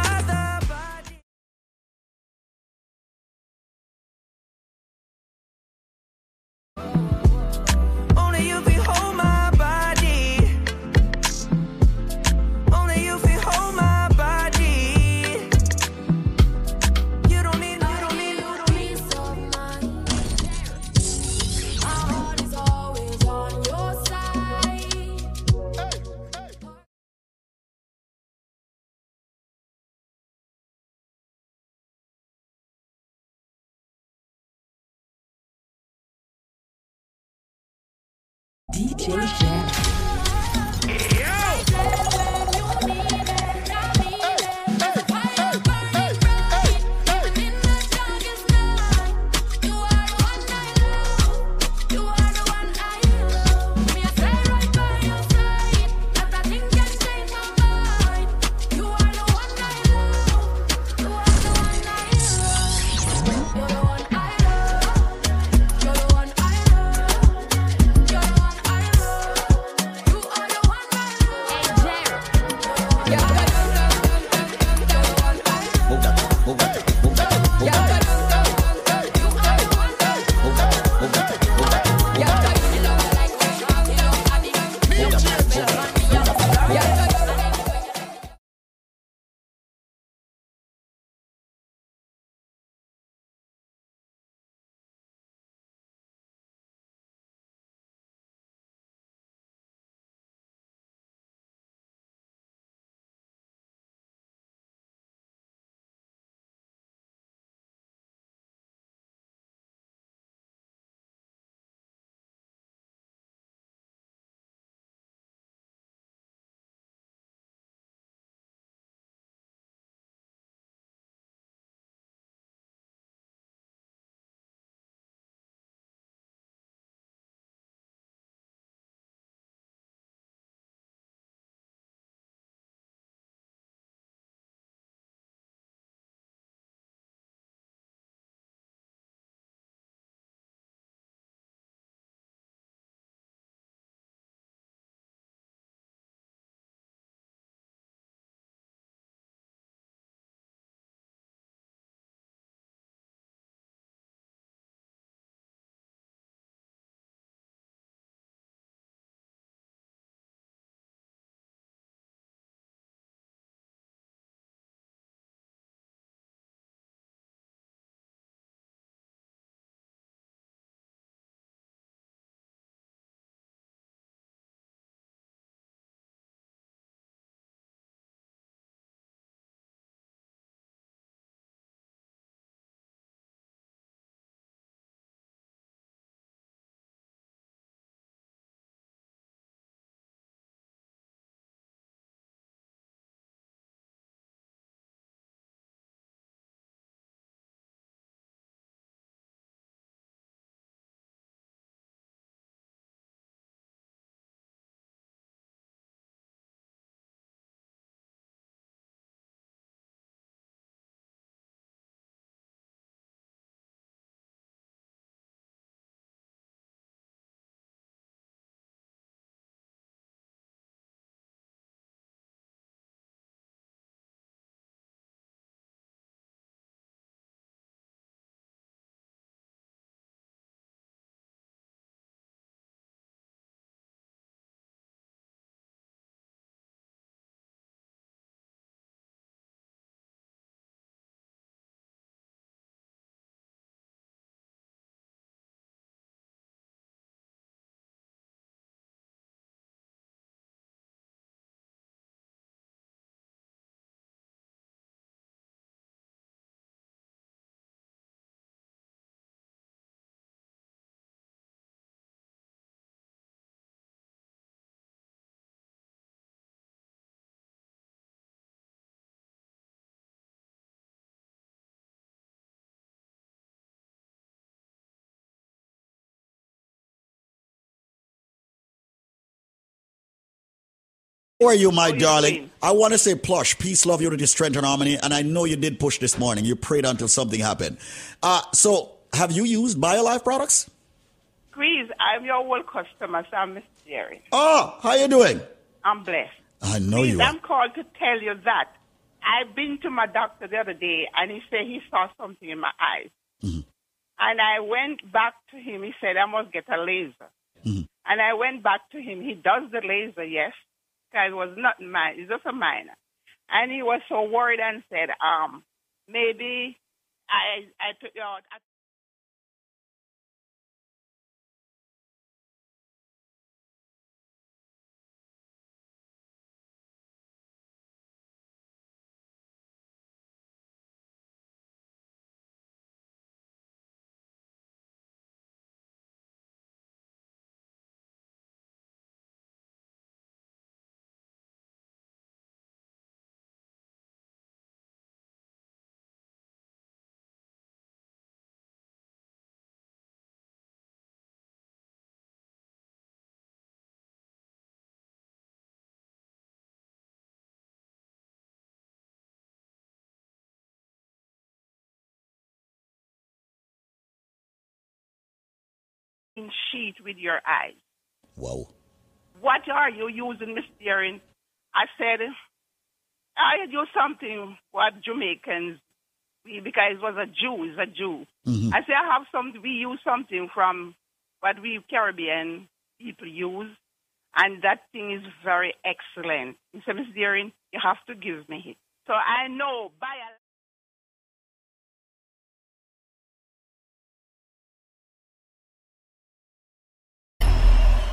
DJ How are you, my How darling? doing? I want to say plush, peace, love, unity, strength, and harmony. And I know you did push this morning. You prayed until something happened. Uh, so, have you used BioLife products? Please, I'm your old customer, so I'm Miss Jerry. Oh, how you doing? I'm blessed. I know Please, you are. I'm called to tell you that I've been to my doctor the other day, and he said he saw something in my eyes. Mm-hmm. And I went back to him. He said I must get a laser. Mm-hmm. And I went back to him. He does the laser, yes, because it was not mine. It's just a minor. And he was so worried and said, um, maybe I I took you out. I sheet with your eyes. Wow. What are you using, Miss Deering? I said, I use something what Jamaicans, we, because it was a Jew, it's a Jew. Mm-hmm. I said, I have some, we use something from what we Caribbean people use, and that thing is very excellent. He said, Miss Deering, you have to give me it. So I know by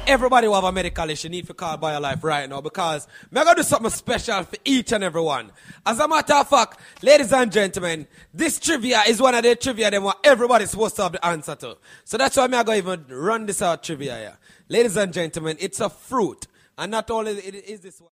Everybody who have a medical issue need to call BioLife right now because I'm going to do something special for each and every one. As a matter of fact, ladies and gentlemen, this trivia is one of the trivia that everybody's supposed to have the answer to. So that's why I'm going to even run this out trivia here. Ladies and gentlemen, it's a fruit. And not only it is this one.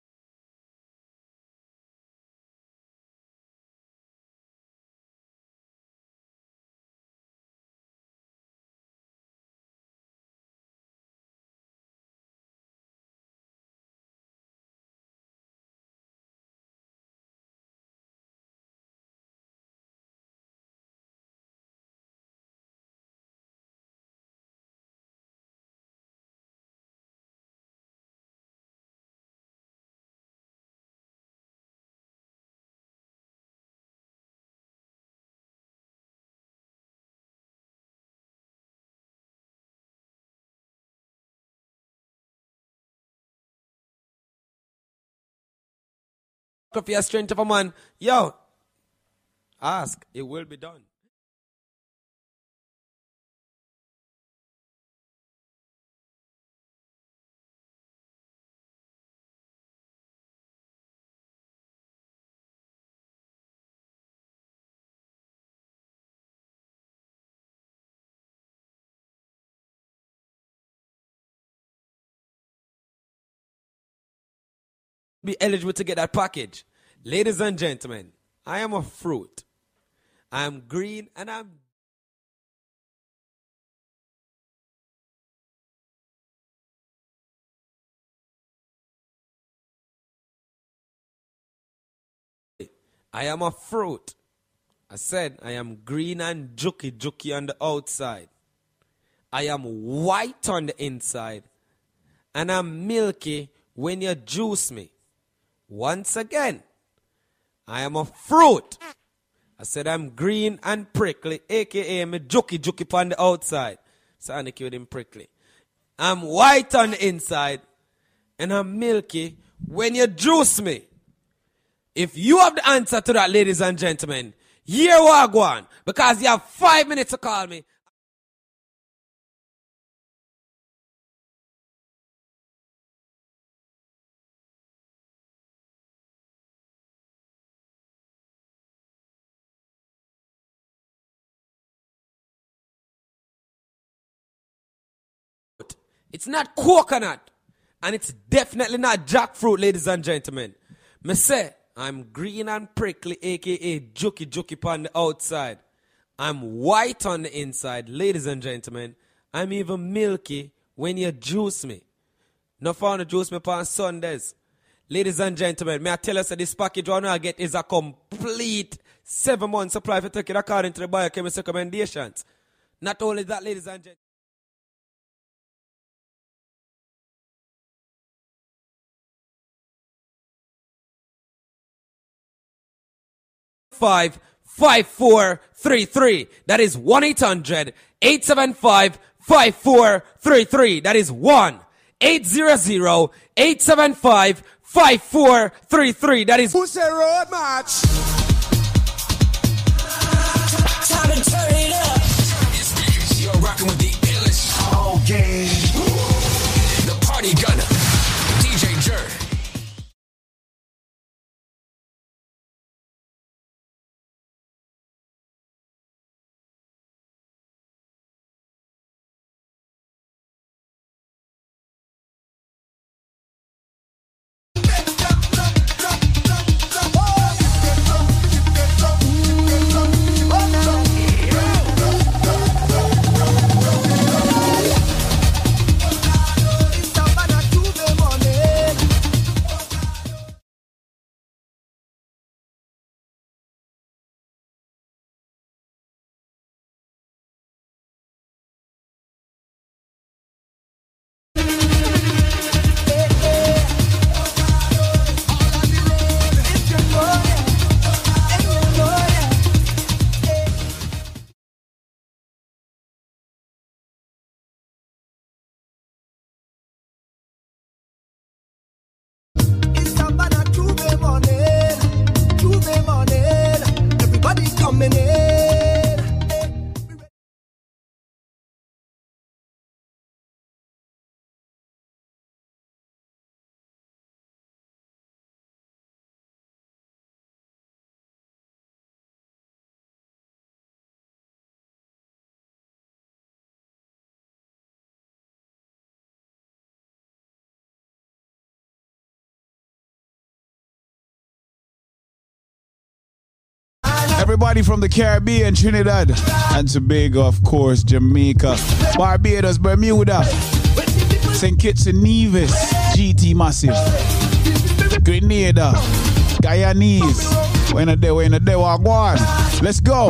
For your strength of a man. Yo, ask, it will be done. Be eligible to get that package. Ladies and gentlemen, I am a fruit. I am green and I'm I am a fruit. I said I am green and juky juky on the outside. I am white on the inside. And I'm milky when you juice me. Once again, I am a fruit. I said I'm green and prickly, aka me juky juky on the outside. Sound with him prickly. I'm white on the inside, and I'm milky when you juice me. If you have the answer to that, ladies and gentlemen, here we go on. Because you have five minutes to call me. It's not coconut. And it's definitely not jackfruit, ladies and gentlemen. Me say, I'm green and prickly, aka jokey jokey on the outside. I'm white on the inside, ladies and gentlemen. I'm even milky when you juice me. No found juice me on Sundays. Ladies and gentlemen, may I tell us that this package one I get is a complete seven month supply for taking according to the biochemist recommendations. Not only that, ladies and gentlemen. 875 5433. That is 1 800 875 5433. That is 1 800 875 5433. That is. Who's a road match? Everybody from the Caribbean, Trinidad and Tobago, of course, Jamaica, Barbados, Bermuda, St. Kitts and Nevis, GT Massive, Grenada, Guyanese. When a day, when a day, Wagwan. Let's go.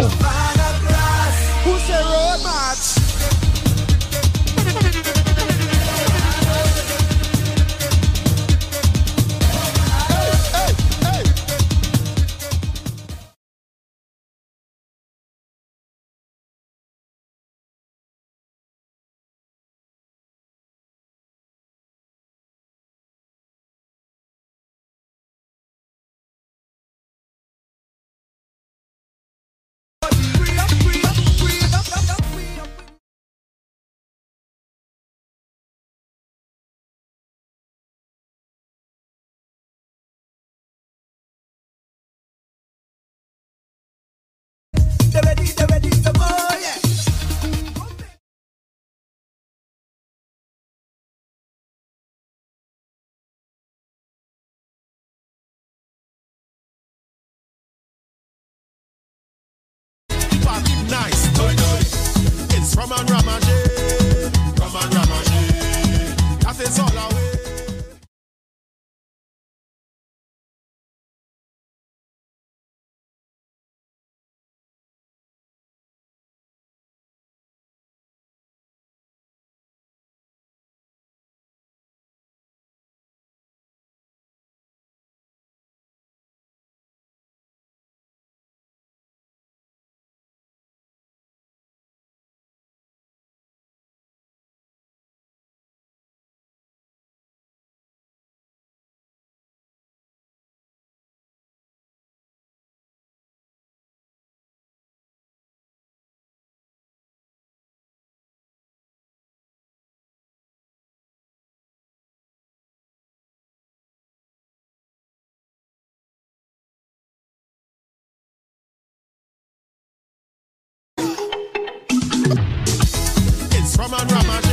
Raman Raman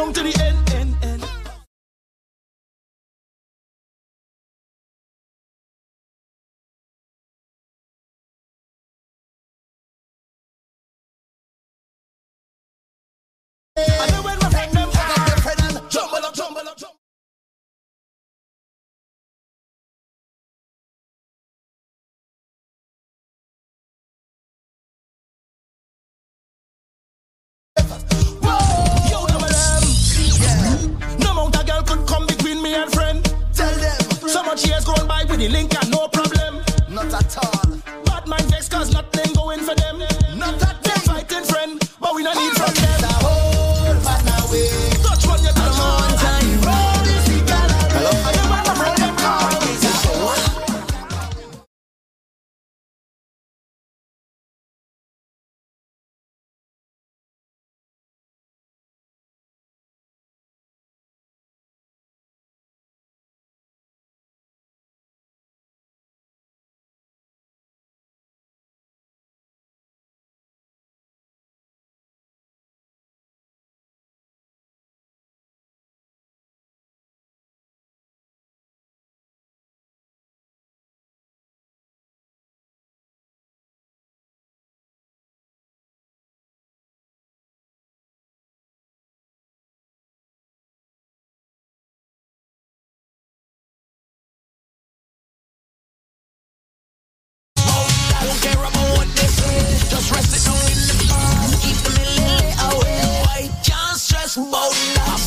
down to the end. the link and just bold.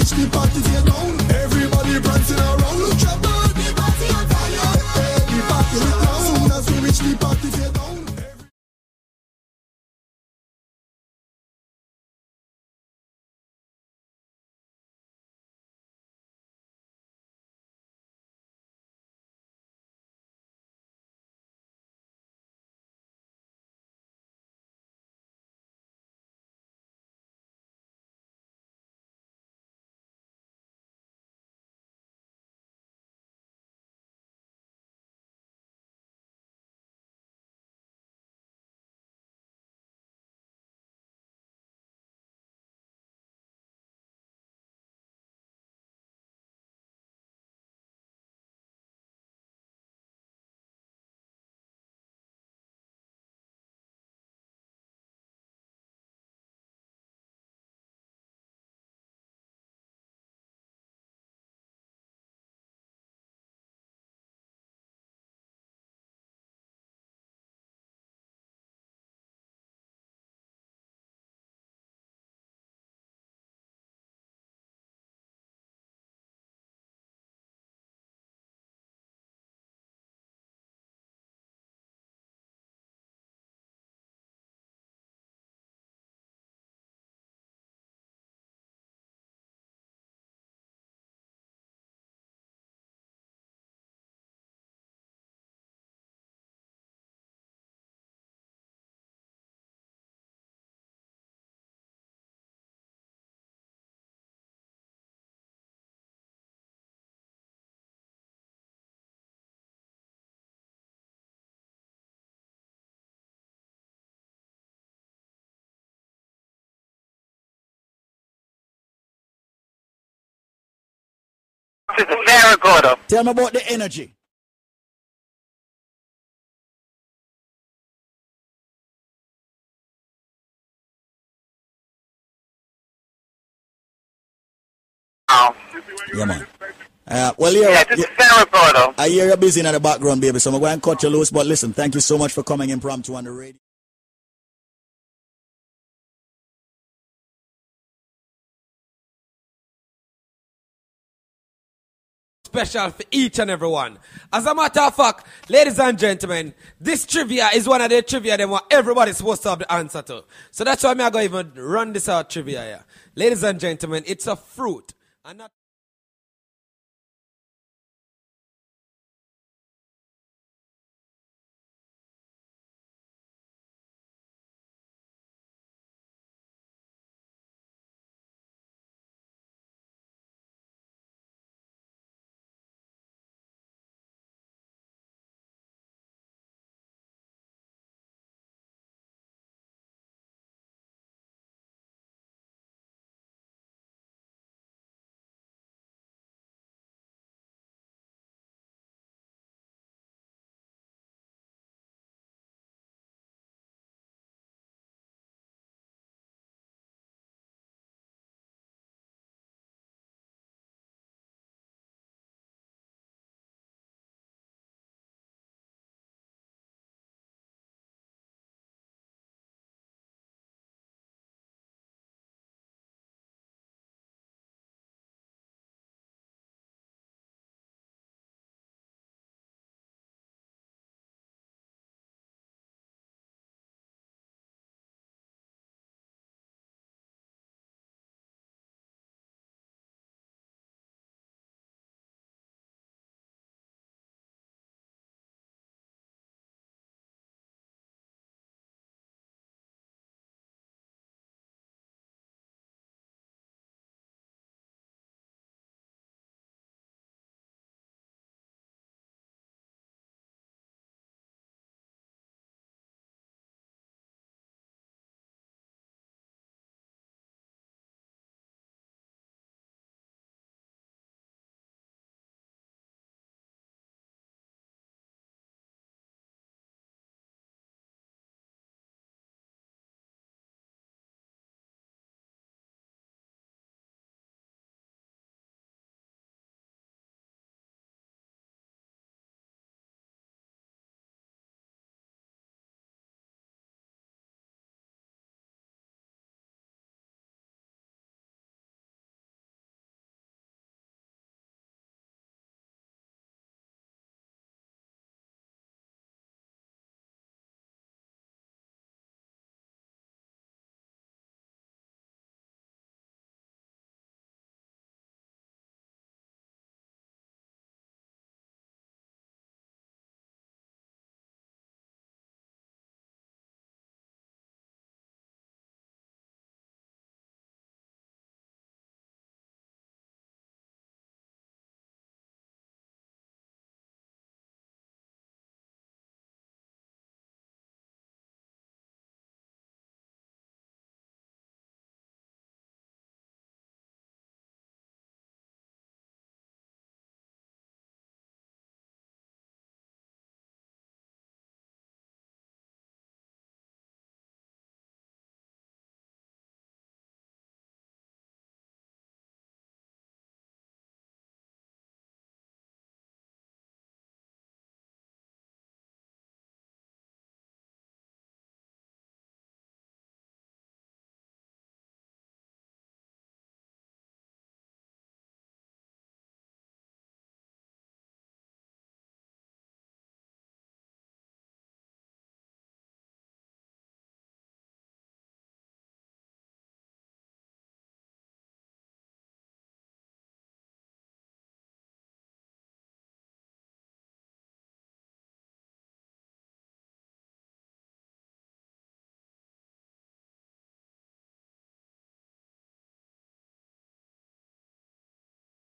bitch, the party get down. Everybody prancing around. Trouble the party on fire. The party down. Soon as we reach the party. very good. Tell me about the energy. Yeah, man. Uh, well, yeah, Yeah, this is good. I hear you're busy in the background, baby, so I'm going to cut you loose. But listen, thank you so much for coming impromptu on the radio. Special for each and every one. As a matter of fact, ladies and gentlemen, this trivia is one of the trivia that what everybody's supposed to have the answer to. So that's why I'm going to even run this out trivia here. Ladies and gentlemen, it's a fruit.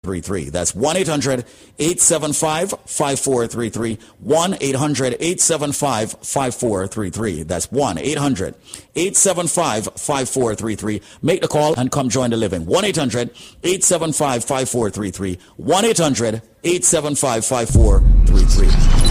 5433. That's 1 800 875 5433. 1 800 875 5433. That's 1 800 875 5433. Make the call and come join the living. 1 800 875 5433. 1 800 875 5433.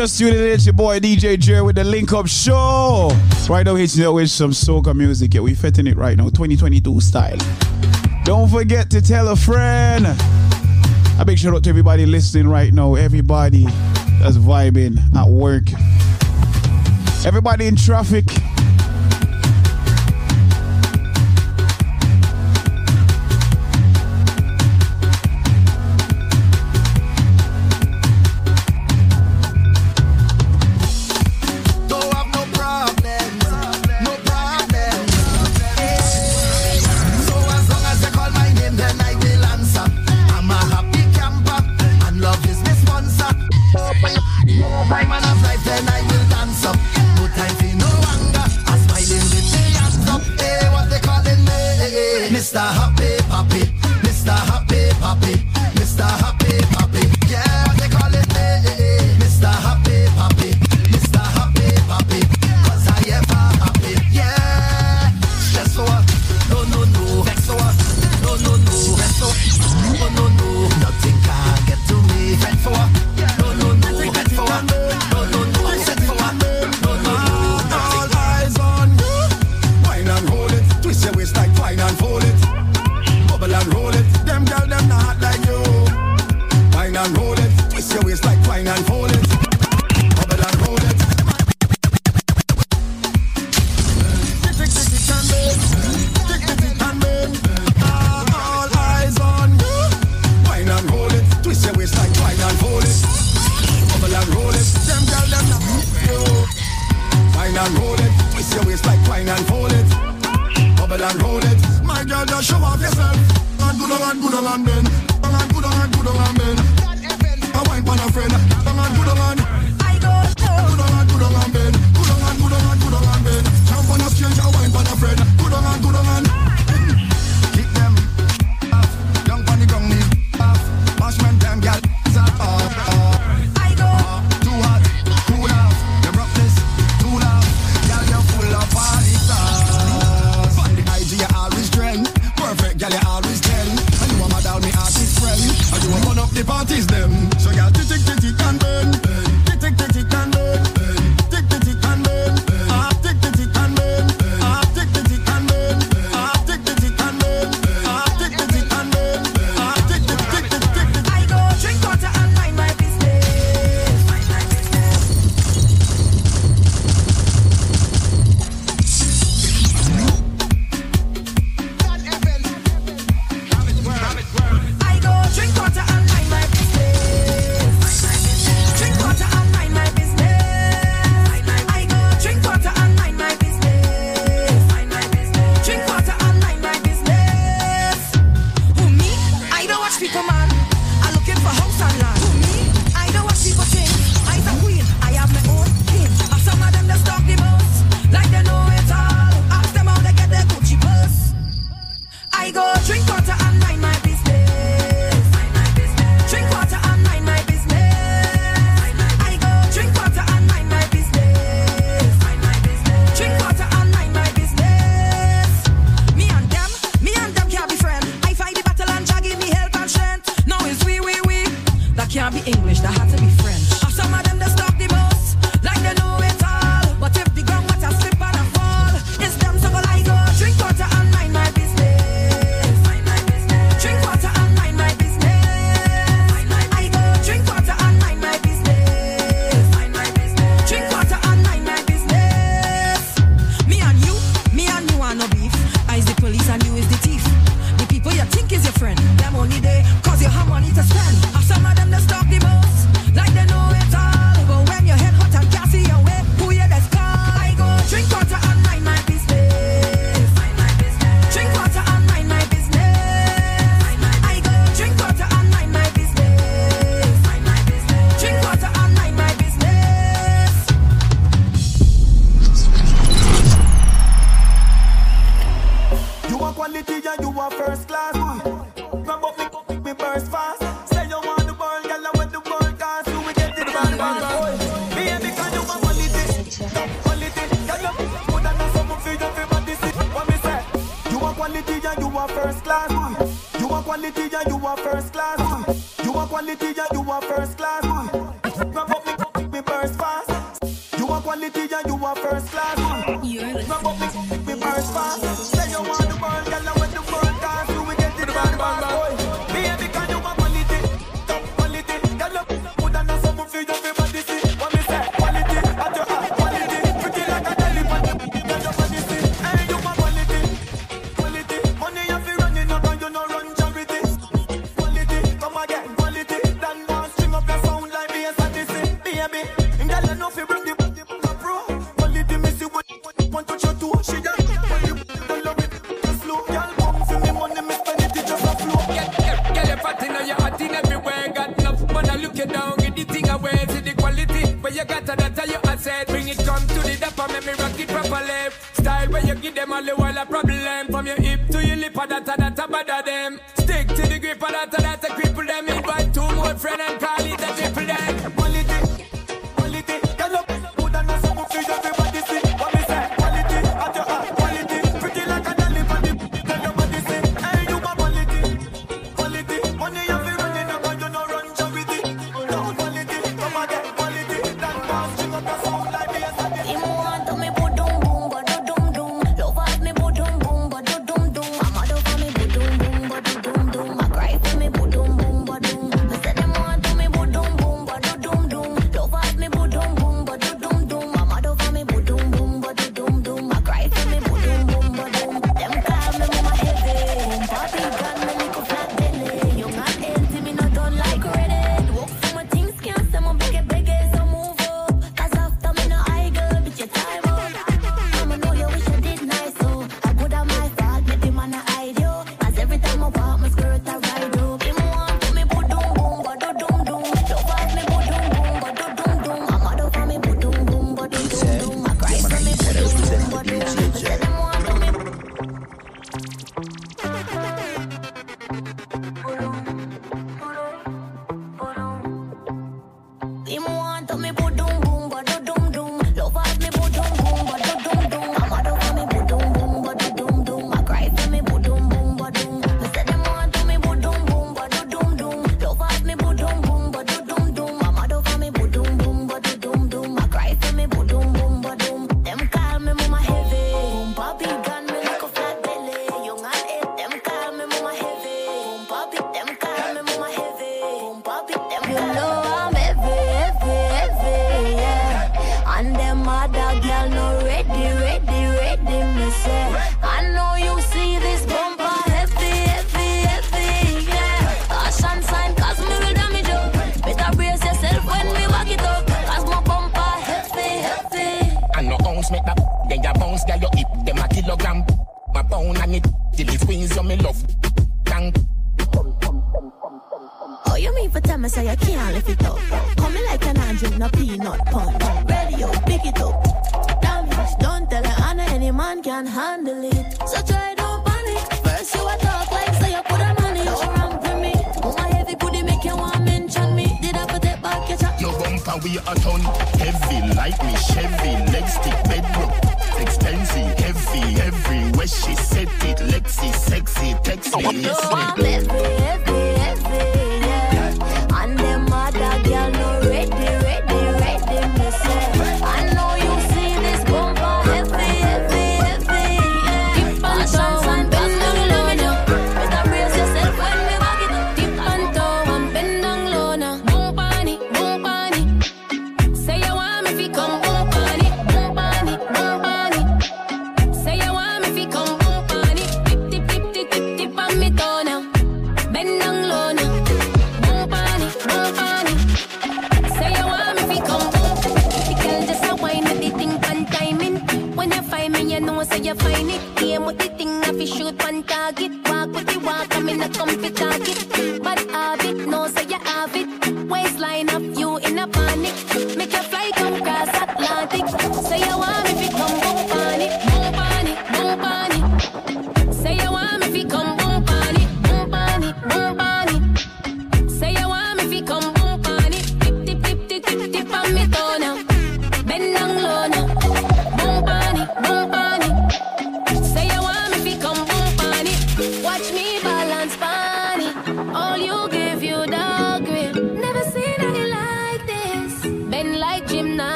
just tuning in, it's your boy DJ Jerry with the Link Up Show. Right now, hitting you with some soca music. Yeah, we fitting it right now, 2022 style. Don't forget to tell a friend. A big shout out to everybody listening right now, everybody that's vibing at work, everybody in traffic, waist like wine and roll it. Bubble and roll it. Them girl, them not Wine and roll it. Twist your waist like wine and roll it. Bubble and roll it. My girl, just show off yourself. And good on and good on and bend. Bang and good on and good on and bend. I wine pon a friend. Bang and good on and. I go to. Good on and good on and bend. Good on and good on and good on and bend. Jump on a stranger, wine pon a friend.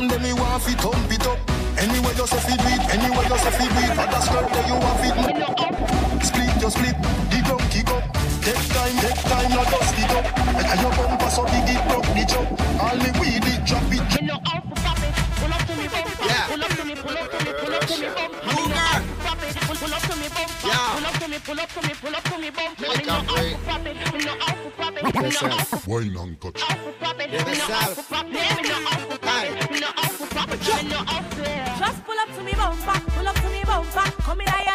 something, then me want fi thump it up. Anyway, you say fi beat, anyway, you say fi beat. But that's girl that you want fi Split your split, the drum kick up. Take time, take time, not dust it up. And your bumper so big it broke the chop. All me weed it, drop it. Pull up to me, pull up to me, pull up to me, pull up to me, pull up to me, pull up to me, pull up to me, pull up to me, bump. Make up, wait. Why not touch? Yeah, that's. Come in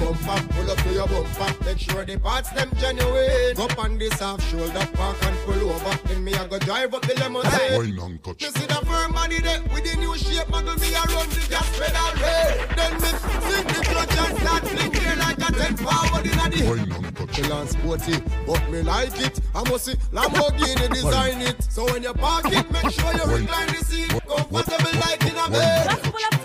your bumper, pull up to your bumper, make sure the parts them genuine. Up on this half shoulder, park and pull over. Then me I go drive up the limousine. Wine and touch. You see the firm body there with the new shape, muggle me a run the gas pedal red. Then me sing the clutch and start gear like a ten forward in a the Wine and touch. Chill and sporty, but me like it. I must see Lamborghini design it. So when you park it, make sure you recline the seat, comfortable like in a bed.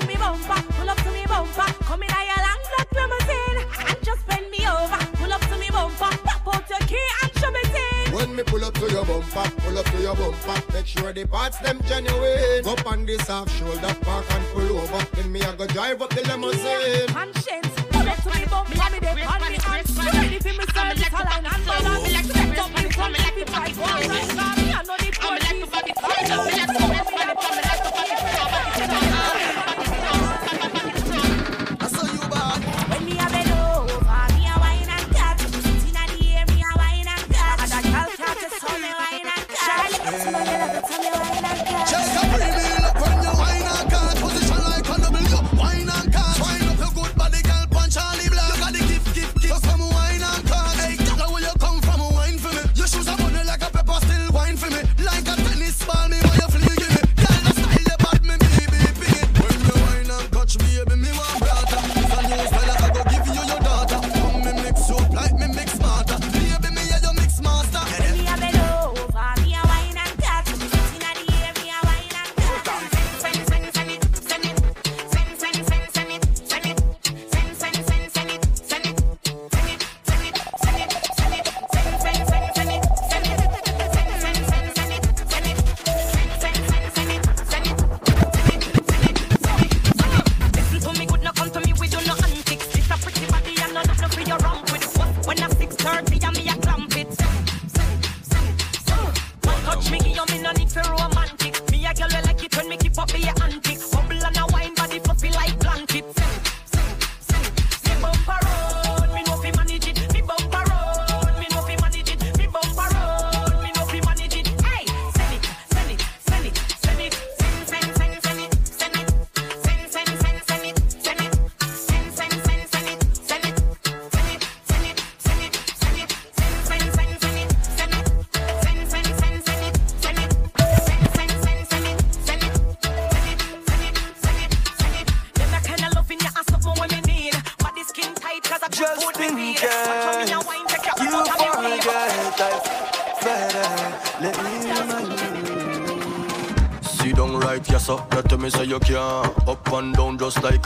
Me pull up to your bumper, pull up to your bumper, make sure the parts them genuine. Up on this half shoulder, park and pull over. Then me I go drive up the limousine. Conscience, pull up to me bumper, me dey on me hands. Ready for me service, all I and all of me. Step up me from me, me fight for us. Me I know the police. When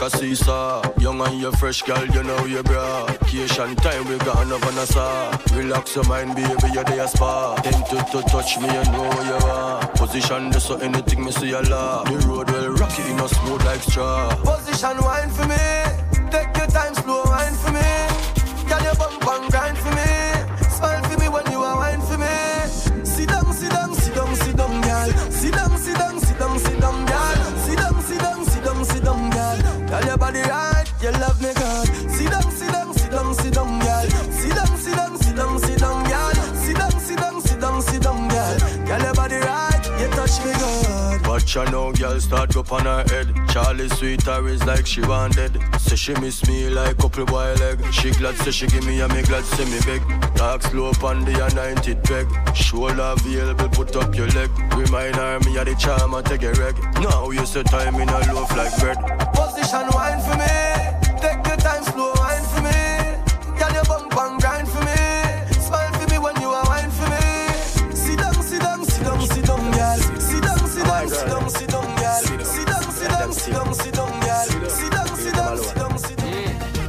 like a seesaw Young and you're fresh girl, you know you bra. Vacation time, we gone up on a saw. Relax your mind, baby, you're there spa. Tempted to to touch me, you know where you are. Position this so anything me see a lot. The road will rock rocky, in a smooth like straw. Position wine for me. Start up on her head. Charlie sweet her is like she wanted. Say she miss me like couple boy leg. She glad say she give me and me glad say me beg. Talk slow on the anointed peg Shoulder available, put up your leg. Remind her me of the charm and take a reg. Now you say time in a loaf like bread. Position wine for me.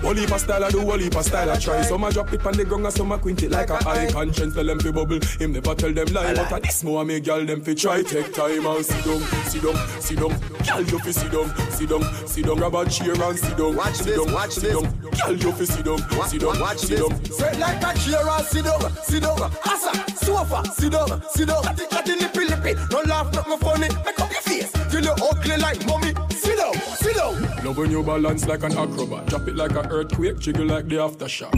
Whole heap style I do, whole heap style I try. Some a drop it on the ground and some a quint it like a high conscience. Tell them fi bubble, him never tell them lie. But a this more make girl them fi try take time and sit down, sit down, sit down. Girl you fi sit down, sit down, sit down. Grab a chair and sit down, Watch sit this, watch sit this. Girl you fi sit down, sit down, Watch sit this. Straight like a chair and sit down, sit down. Asa, sofa, sit down, sit down. Catty, catty, nippy, lippy. No laugh, not no funny. Make up your face till you ugly like Love when you balance like an acrobat. Drop it like an earthquake, jiggle like the aftershock.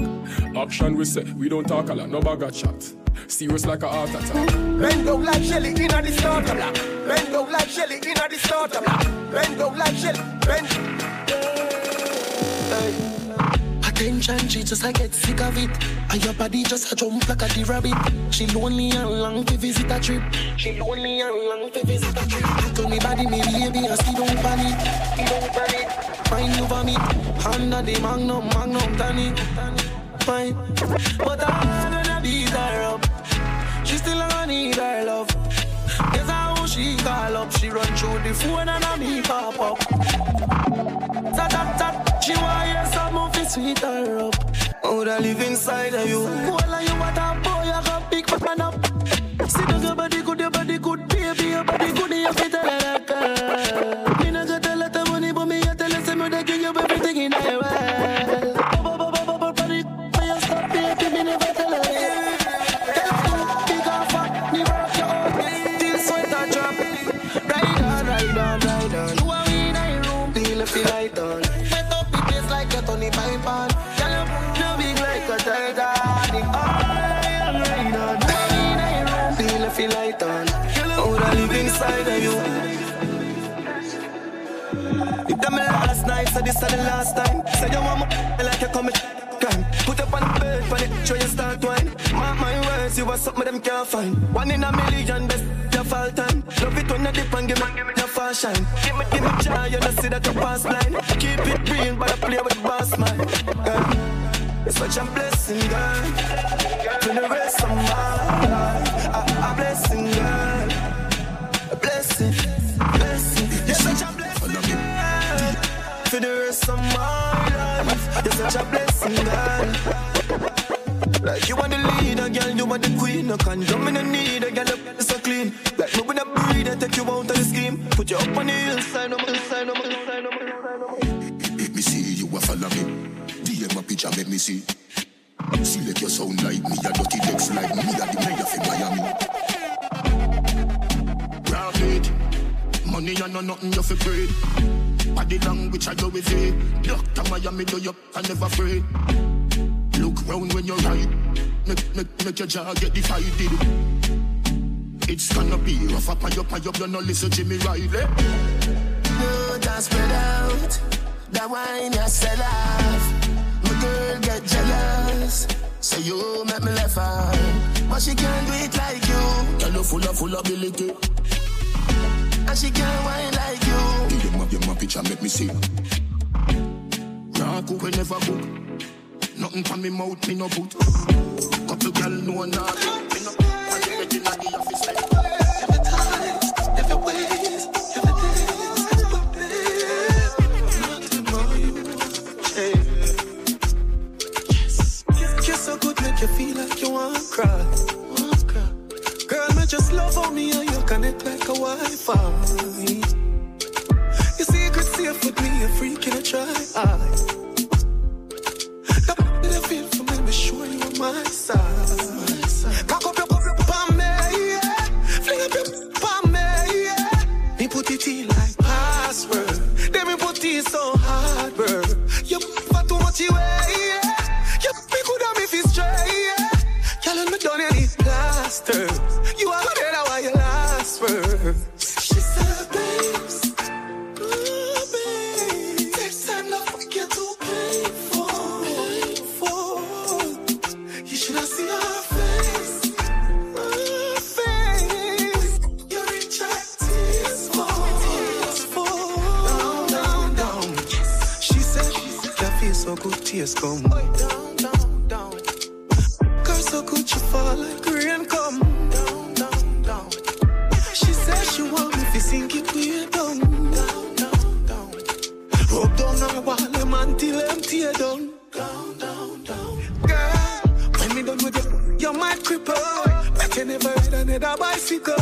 Action we say, we don't talk a lot, no bag of chat. Serious like a heart attack. Bend down like jelly in the starter block. Bend down like jelly in the starter block. Bend down like jelly, Bend. Attention, she just I get sick of it. And your body just a jump like a the rabbit. She lonely and long to visit a trip. She lonely and long to visit a trip. Tell me body, me baby, and see don't panic. See don't panic. Find you for me. Under the magnum, magnum, tonic. Fine. But I'm gonna beat her up. She still gonna need her love. Guess how she call up. She run through the phone and I me pop up. Tap, tap, tap. She want hear some it sweet her up. I live inside of you. Well, you what a boy, you got big man up. See good, your body good, last so this is the last time. Say you want me like you come crime. Put up on the bed, for the show you start wine. Mark my words, you are something them can't find. One in a million, best your fall time. Love it when you dip and give me your far shine. Give me, give me joy, you know see that you pass blind. Keep it real, but I play with boss man. Girl, it's such a blessing, girl. For the rest of my life, a, a blessing, girl. A blessing. Of my life, you're such a blessing, girl. Like you are the leader, girl, you are the queen. No condom, me no need a girl, up so clean. Like me when I breathe, I take you out of the scheme. Put you up on the hillside, on my hillside, on. Make me see you a follow me. DM a picture, make me see. Select your sound like me, a dirty legs like me, a the mayor for Miami. Rapid, money and no nothing you for great. Body language I go with it. Doctor Miami do you I never afraid. Look round when you're right. Make, make, make your jaw get divided. It's gonna be rough up and up and up. You no listen to me Riley. No, just spread out. That wine you sell off. My girl get jealous. Say you make me laugh out. But she can't do it like you. Girl, you full of full ability. And she can't wine like you. Picture, make me see. Nah, cook we never cook. Nothing from me mouth, me no put. Couple girl know not. Me no. I be ready na the office like. Kiss so good, make you feel like you want to cry. Girl, me just love how me and you connect like a Wi-Fi. Me, a freak in a try. That I feel for me, be sure you on my side. dress come. Down, down, down. Girl, so could you fall like rain come? Down, down, down. She said she want me to sink it way down. Down, down, down. Rub down her wall, them until them tear down. Down, down, down. Girl, when me done with you, you're my cripple. Bet you never ride another bicycle.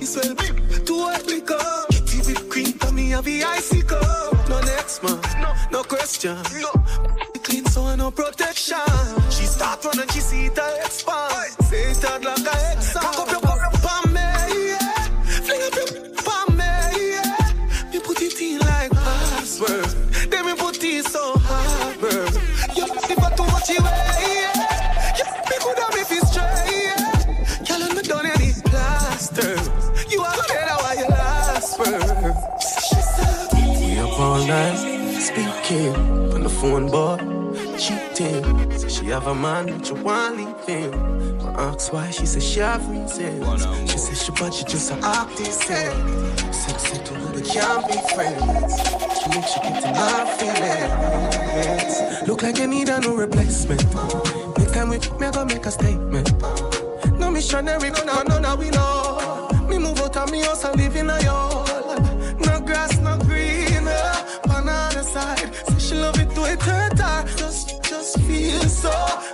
It's well big, too hot liquor. Kitty whipped cream, tummy have the icicle. No next man, no, no question. No. On the phone, boy, cheating. Say she have a man, but you want leave him. I ask why, she said she have reasons. She said she but she just a artist. Said I said to her, we can't be friends. She makes she get in my feelings. Look like you need a new replacement. Next time we me, I gonna make a statement. No missionary, no, no, no, no, we know. Me move out of me house and live in a so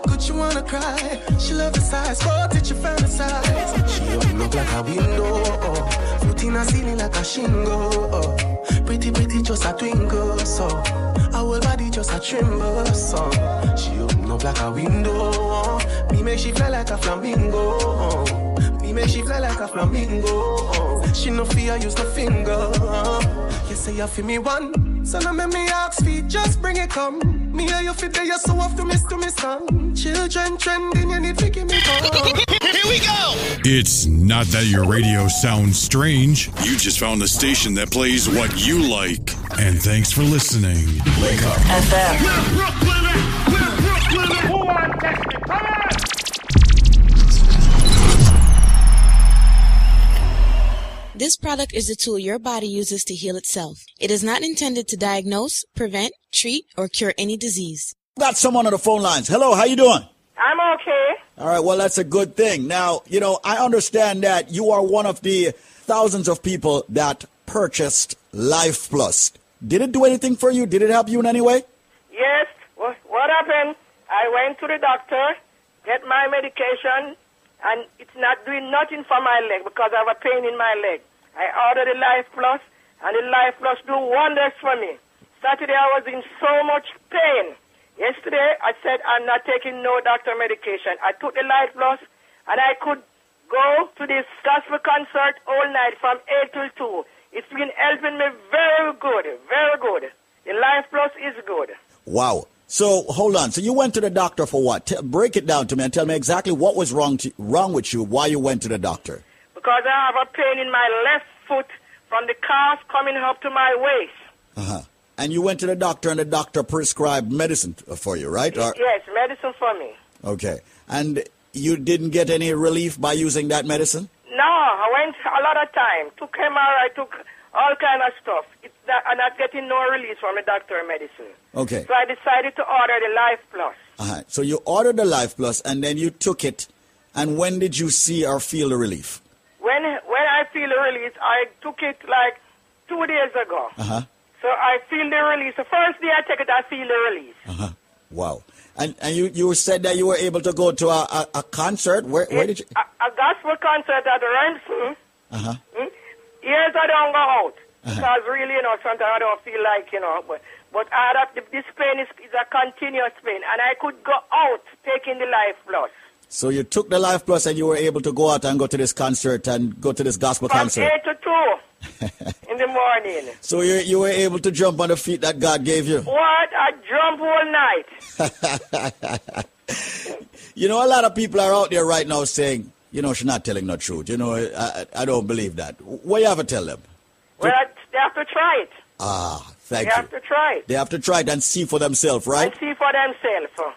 good, you wanna cry. She love the size, but it you fantasize. She open up like a window, oh. foot in a ceiling like a shingle. Oh. Pretty, pretty, just a twinkle, so. Her whole body just a tremble, so. She open up like a window, oh. me make she fly like a flamingo. Oh. Me make she fly like a flamingo. Oh. She no fear, use no finger. Oh. You say you feel me one, so now make me ask feet, just bring it come. Me and you fit there, you so off to miss to miss song. Children trending, you need to give me come. Here we go. It's not that your radio sounds strange. You just found the station that plays what you like. And thanks for listening. Wake up. FM. Brooklyn. Who wants Come on. This product is a tool your body uses to heal itself. It is not intended to diagnose, prevent, treat, or cure any disease. Got someone on the phone lines. Hello, how you doing? I'm okay. All right, well, that's a good thing. Now, you know, I understand that you are one of the thousands of people that purchased Life Plus. Did it do anything for you? Did it help you in any way? Yes. What, what happened? I went to the doctor, get my medication, and it's not doing nothing for my leg because I have a pain in my leg. I ordered the Life Plus, and the Life Plus do wonders for me. Saturday I was in so much pain. Yesterday I said I'm not taking no doctor medication. I took the Life Plus, and I could go to this gospel concert all night from 8 till 2. It's been helping me very good, very good. The Life Plus is good. Wow. So hold on. So you went to the doctor for what? T- break it down to me and tell me exactly what was wrong to, wrong with you. Why you went to the doctor? Because I have a pain in my left foot from the calf coming up to my waist. Uh huh. And you went to the doctor, and the doctor prescribed medicine for you, right? Or- Yes, medicine for me. okay. And you didn't get any relief by using that medicine? No, I went a lot of time. Took MRI, I took all kind of stuff. It's not, I'm not getting no release from the doctor medicine. Okay. So I decided to order the Life Plus. Uh-huh. So you ordered the Life Plus, and then you took it. And when did you see or feel the relief? When when I feel the release, I took it like two days ago. Uh huh. So I feel the release. The first day I take it, I feel the release. Uh huh. Wow. And and you, you said that you were able to go to a, a, a concert. Where where did you? A, a gospel concert at Remsen. Uh huh. Hmm? Years I don't go out Uh-huh. because really, you know, sometimes I don't feel like, you know, but but I have, this pain is, is a continuous pain, and I could go out taking the Life Plus. So you took the Life Plus, and you were able to go out and go to this concert and go to this gospel From concert. eight to two in the morning. So you you were able to jump on the feet that God gave you. What? I jump all night. You know, a lot of people are out there right now saying, you know, she's not telling the truth. You know, I, I don't believe that. What you have to tell them? Well, they have to try it. Ah, thank you. They have to try it They have to try it and see for themselves, right? and see for themselves.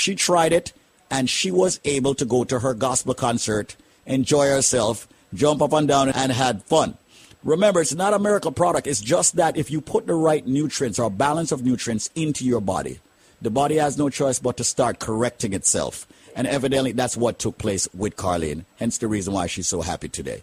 She tried it, and she was able to go to her gospel concert, enjoy herself, jump up and down, and had fun. Remember, it's not a miracle product. It's just that if you put the right nutrients or balance of nutrients into your body, the body has no choice but to start correcting itself. And evidently, that's what took place with Carlene. Hence the reason why she's so happy today.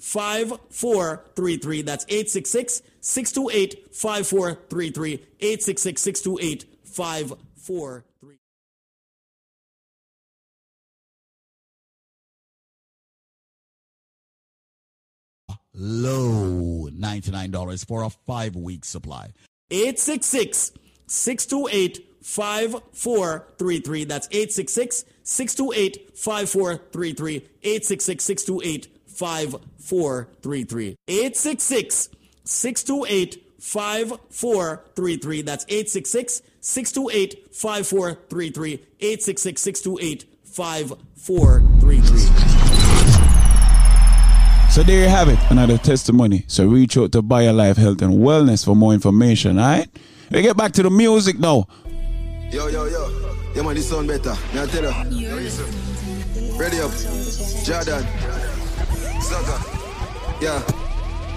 5433. That's 866 628 5433. 866 628 5433. Low $99 for a five week supply. 866 628 5433. That's 866 628 5433. 866 628 5433. 866 628 5433. That's 866 628 5433. 866 628 5433. So there you have it, another testimony. So reach out to BioLife Health and Wellness for more information, alright? We get back to the music now. Yo, yo, yo. Yeah, man, this sound better. Now tell her. Ready up. Jordan. Zaga. Yeah.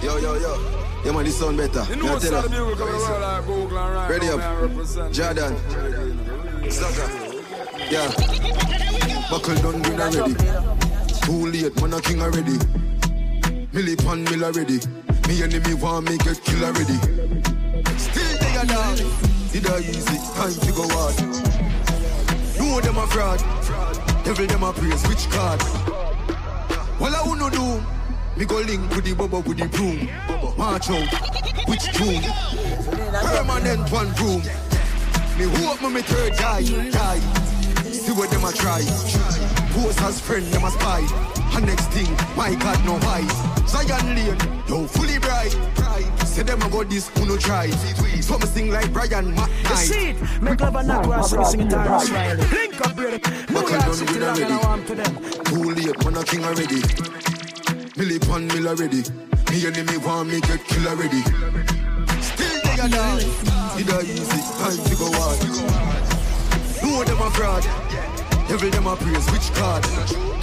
Yo, yo, yo. Yeah, man, this sound better. You know what's the ya. bugle coming around like Google and right Ready up. Jordan. Sucker. Yeah. Buckle down, green already. Too late, man, a king already. Millie pan mill already. Me enemy want me get kill already. Still they are down. Did I easy? Time to go hard. Know them a fraud. Devil them a praise. Which card? Well, I wanna do. Me go link with the bubble with the broom. March out. Which tune? Permanent one room. Me hope me me third eye, die. See what them a try. Pose as friend, them a spy. And next thing, my God no hide. Zion Lane, yo fully bright. Say them a go this, who no try. So me sing like Brian McKnight. You see it? Make love and not grass, we sing it Riley. Link up, brother. New York City, long and I already. want to them. Too late, man a king already. Millie pan mill already. Me enemy want me get kill already. Still they are down. It a easy, time to go hard. Know them a fraud. Devil them a praise which card.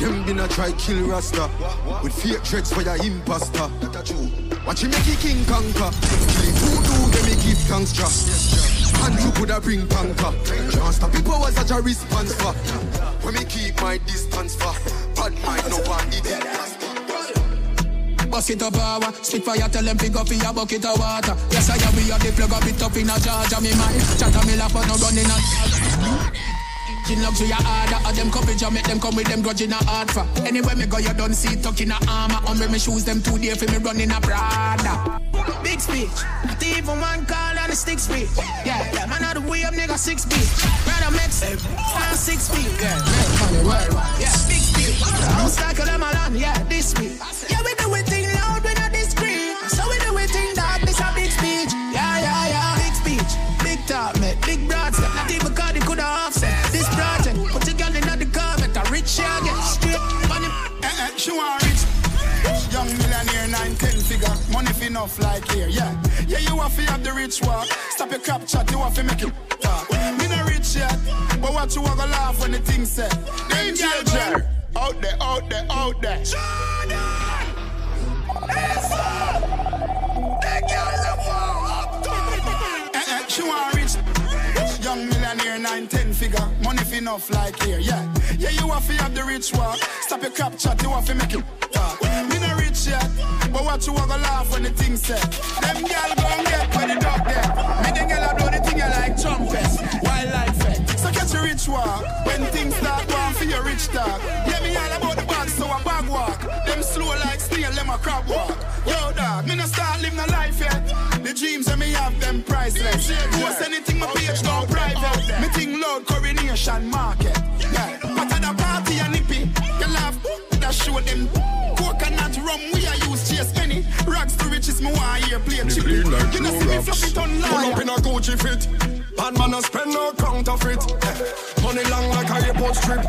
Them been a try kill Rasta. With fake threats for your imposter. Watch him make it king conquer. Kill who do them me give thanks tra. And you coulda bring tanker. Can't stop the powers that a response for. When me keep my distance for. Bad mind no one did it. Bust it up power, spit fire, tell them pick up your bucket of water. Yes, I am we are the plug up it up in a charge of me mind. Chatter me laugh but no running on. Chin love to your order, or them coverage, I make them come with them grudge in a hard for. Anywhere me go, you don't see in a armor. On me shoes, them two day for me running a Prada. Big speech, not even one call on the stick speech. Yeah, yeah, man, out the way up, nigga, six feet. Brother, mix uh, six feet. Yeah, big speech. I'm stuck on them alone, yeah, this week. Yeah, we do it thing loud, we Money fi enough like here, yeah. Yeah, you have to have the rich walk. Stop your crap chat, you have to make it talk. Me not rich yet, but what you want to laugh when the thing said. Them jail jail. Out there, out there, out there. Eh, eh, she want rich. Young millionaire, nine, ten figure. Money fi enough like here, yeah. Yeah, you have to have the rich walk. Stop your crap chat, you have to make it talk. But what you want to laugh when the thing said. Them gal gon' get where the dog there. Me the gal a blow the thing like trumpets. Wildlife fet. So catch a rich walk. When things start going for your rich talk. Yeah, me all about the bag, so a bag walk. Them slow like steel, them a crab walk. Yo, dog, me no start living no life yet. The dreams that me have, them priceless. Post anything, my page down private. Me think loud coronation market. Me want hear play chippy. You know see me fluff it on Pull up line. in a Gucci fit. Bad man a spend no counterfeit. Eh, Money long like a airport strip.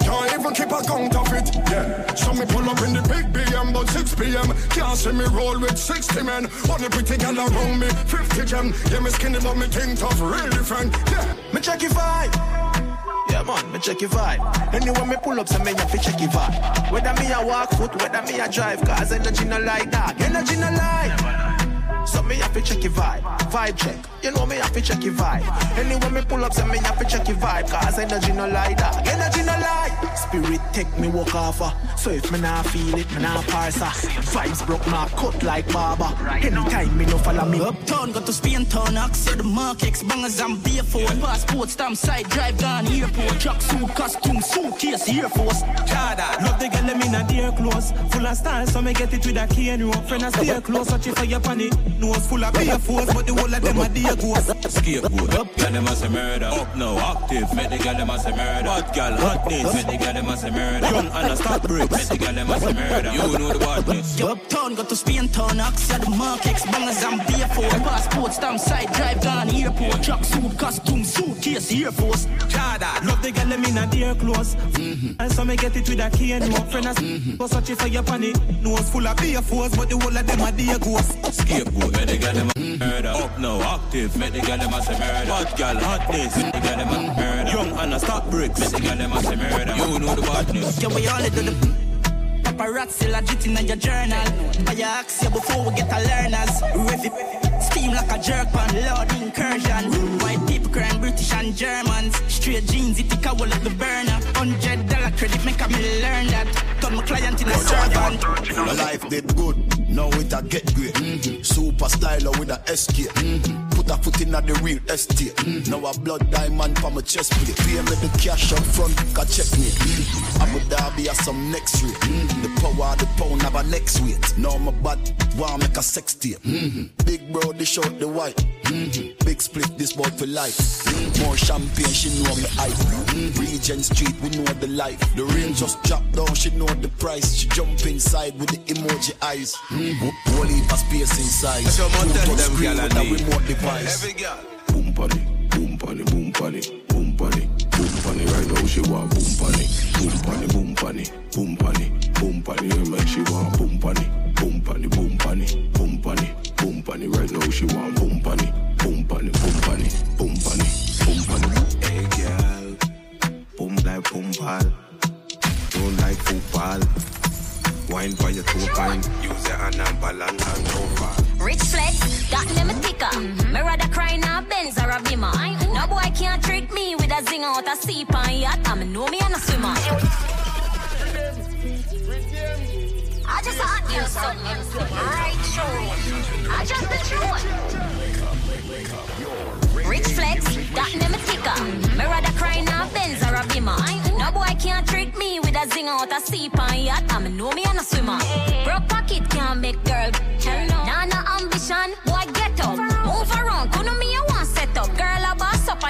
Can't even keep a counterfeit. Yeah. So me pull up in the big BM, but 6 p.m. Can't see me roll with 60 men. Only pretty gal around me, 50 gem. Yeah, me skinny, but me think tough, real different. Yeah. Me check your vibe. Yeah, man, me check your vibe. Anyway, me pull up, so me have to check your vibe. Whether me a walk foot, whether me a drive, cause energy no like that. Energy no like. So me have to check your vibe. Vibe check. You know me have to check your vibe. Anyway, me pull up, so me have to check your vibe, cause energy no like that. Energy no like. Spirit take me walk off. uh. So if me nah feel it, me nah parse. Vibes broke, my cut like barber. Anytime me no follow me up. Uptown, got to Spain town, Oxford, the markets, bangers and beer phone. Passport, stamp, side, drive down, airport, truck, suit, costume, suitcase, Air Force. Chada, love the girl, them in a dear clothes. Full of style, so me get it with a key and you friend I stay close. Watch it for your panic. Nose full of beer force, but the whole of them are dear ghosts. Scapegoat, up, girl, them a say murder. Up now, active, make the girl, them a say murder. Bad girl, hotness, make the girl, them a say murder. Young and a stop bricks, make the girl, them a say murder. You know the badness. Uptown, got to Spain town, Oxford, the markets, bangers and beer phone. Passport, stamp, side, drive down, airport, truck, suit, costume, suitcase, Air Force. Chada, love the girl, them in a dear clothes. Mm-hmm. And so me get it with a key and you friend I go search it for your panic. Nose full of beer force, but the whole of them are dear ghosts. Scapegoat, make the girl, them a murder. Up now, active, make the girl, them a say murder. Bad girl, hotness, make the girl, them a murder. Young and a stop bricks, make the girl, them a say murder. You know the badness. Yeah, we all do the paparazzi legit in your journal. Your axe yeah, before we get a learners. Rev steam like a jerk pan, loud incursion. White people crying British and Germans. Straight jeans, it take a wall of the burner. Hundred dollar credit, make a me learn that. Turn my client in a servant. My life did good, now it a get great. Mm-hmm. Super styler with a SK. Mm-hmm. Put a foot in at the real estate. Mm-hmm. Now a blood diamond for my chest plate. Pay me the cash up front, can check me. Mm-hmm. Abu Dhabi has some next rate. Mm-hmm. The power of the pound have a next weight. Now my bad, want make a sex tape. Mm-hmm. Big bro, they short the white. Mm-hmm. Big split, this boy for life. Mm-hmm. More champagne, she know me hype. Mm-hmm. Regent Street, we know the life. The rain just drop down, she know the price. She jump inside with the emoji eyes. Mm-hmm. Whole heap of space inside. So I'm gonna tell them, screen girl, I with a need. remote device. Every girl. Boom pony, boom pony, boom pony, boom pony, boom pony. Right now she want boom pony, boom pony, boom pony, boom pony, boom pony. You make she want boom pony, boom pony, boom pony, boom pony, boom pony. Right now she want boom pony, boom pony, boom pony, boom pony, boom pony. Hey girl, boom like boom ball, don't like football. Wine for your two pint, use your hand and balance and over. Rich flex, got them a ticker. Me rather cry now Benz or a Beamer. No boy can't trick me with a zing out a seep on yacht. I know me and a swimmer. I just hot you something right through. I just truth. Rich flex, got them a ticker. Me rather cry now Benz or a Beamer. No boy can't trick me with a zing out a seep on yacht. I'm a know me and a swimmer. Broke pocket can't make girl. Nah, no ambition,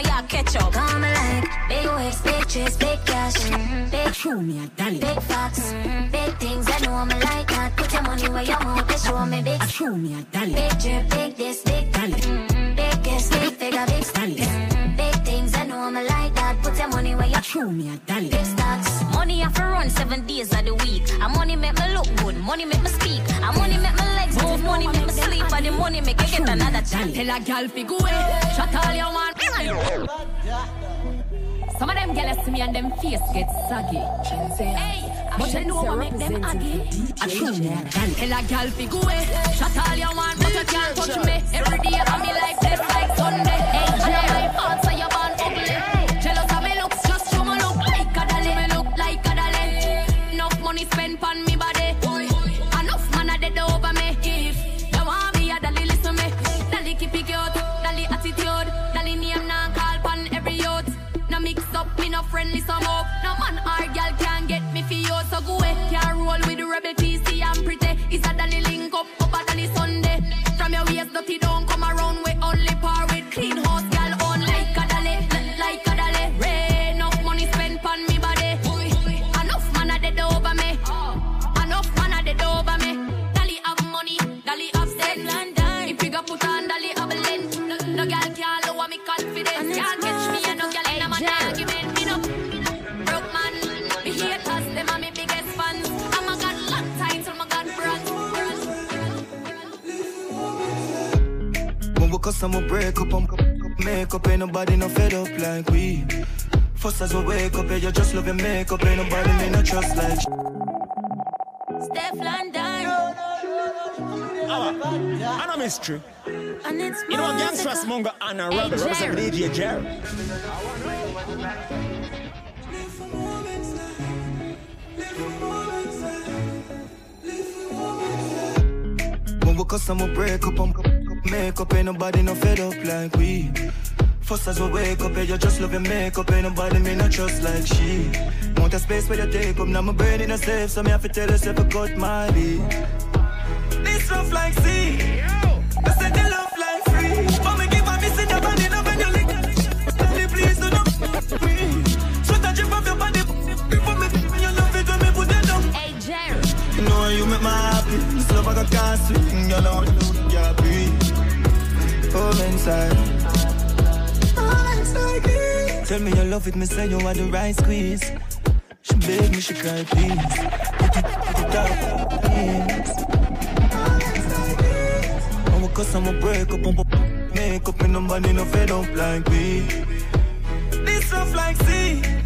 and ya catch up. Come like big waves, big trips, big cash, mm-hmm. big show me a dolly, big facts, mm-hmm. big things. I know I'm like that. Put your money where your mouth is. Show me big. Show me a dolly, big drip, big this, big dolly, mm-hmm. big guess, big figure, big dolly, big your money where your show me a dolly, big stocks. Money have to run seven days of the week. And money make me look good, money make me speak. And money make my legs move, money make me sleep. And the money make you get another chance. Tell a gal fi go away, shut all you want. Some of them girls see me and them face get saggy. Hey, but you know what make them aggy? I show me a gal. Tell a gal fi go away, shut all you want, but you can't touch me. Every day I me like this, like Sunday. Hey, When we cuss and we break up, and make up, ain't nobody no fed up like we. First as we wake up, yeah, you just love your makeup, ain't nobody me no trust like. Steph London. And a mystery. And it's You know, music. Gangsters Mongo and a Hey, Rebel represent Jerry. DJ Jerry. When we cuss and we break up, and make up, ain't nobody no fed up like we. First as we wake up, yeah, you just love your makeup, ain't nobody me no trust like she. Want a space where you take up, now my brain in a safe, so me have to tell yourself I cut my beat. This rough like sea. You said you love like free. But me give a missing your body, love when you lick. Tell me please do not me. Sweat a drip off your body. Before me, you love it when me put it down. Hey, Jerry. You know you make my happy. This love I got sweet. You know you Oh, inside. Tell me you love it, me say you are the right squeeze. She beg me, she cry, please. Put it, put it down, please. And we cuss break up make up and nobody no fed up like me. This rough like sea.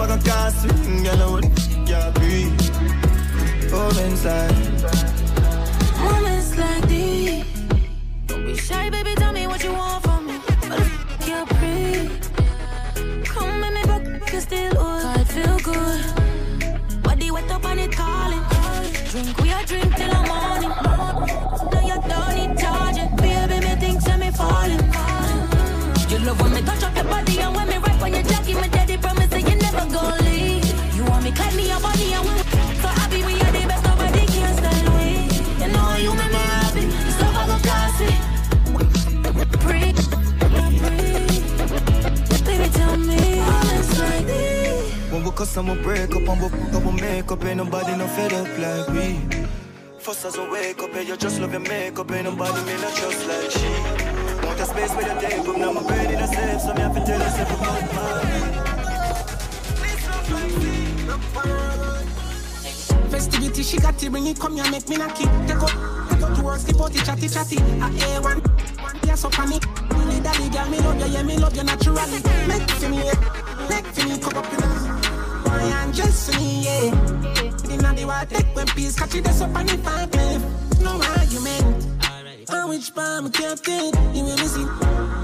Love I got gas, girl, I would can't breathe. Moments like, moments like these. Don't be shy, baby, tell When we cuss, I'ma break up and we fuck up, we make up. Ain't nobody no fed up like we. First as I wake up, and you just love your makeup. Ain't nobody me not just like she. Want a space where you take up, now my brain in a safe, so me have to tell yourself about mine. Festivity, she got to bring it, come here, make me knock it. Take up, take up to work, skip out chatty chatty. A A1, one, yes, up on it. Really daddy, girl, me love you, yeah, me love you naturally. Make for me, make for me, come up a boy and just me, yeah. Inna the water, take when peace, catch it, up on it, fine, cliff. No argument. On which palm I can't take, you will see.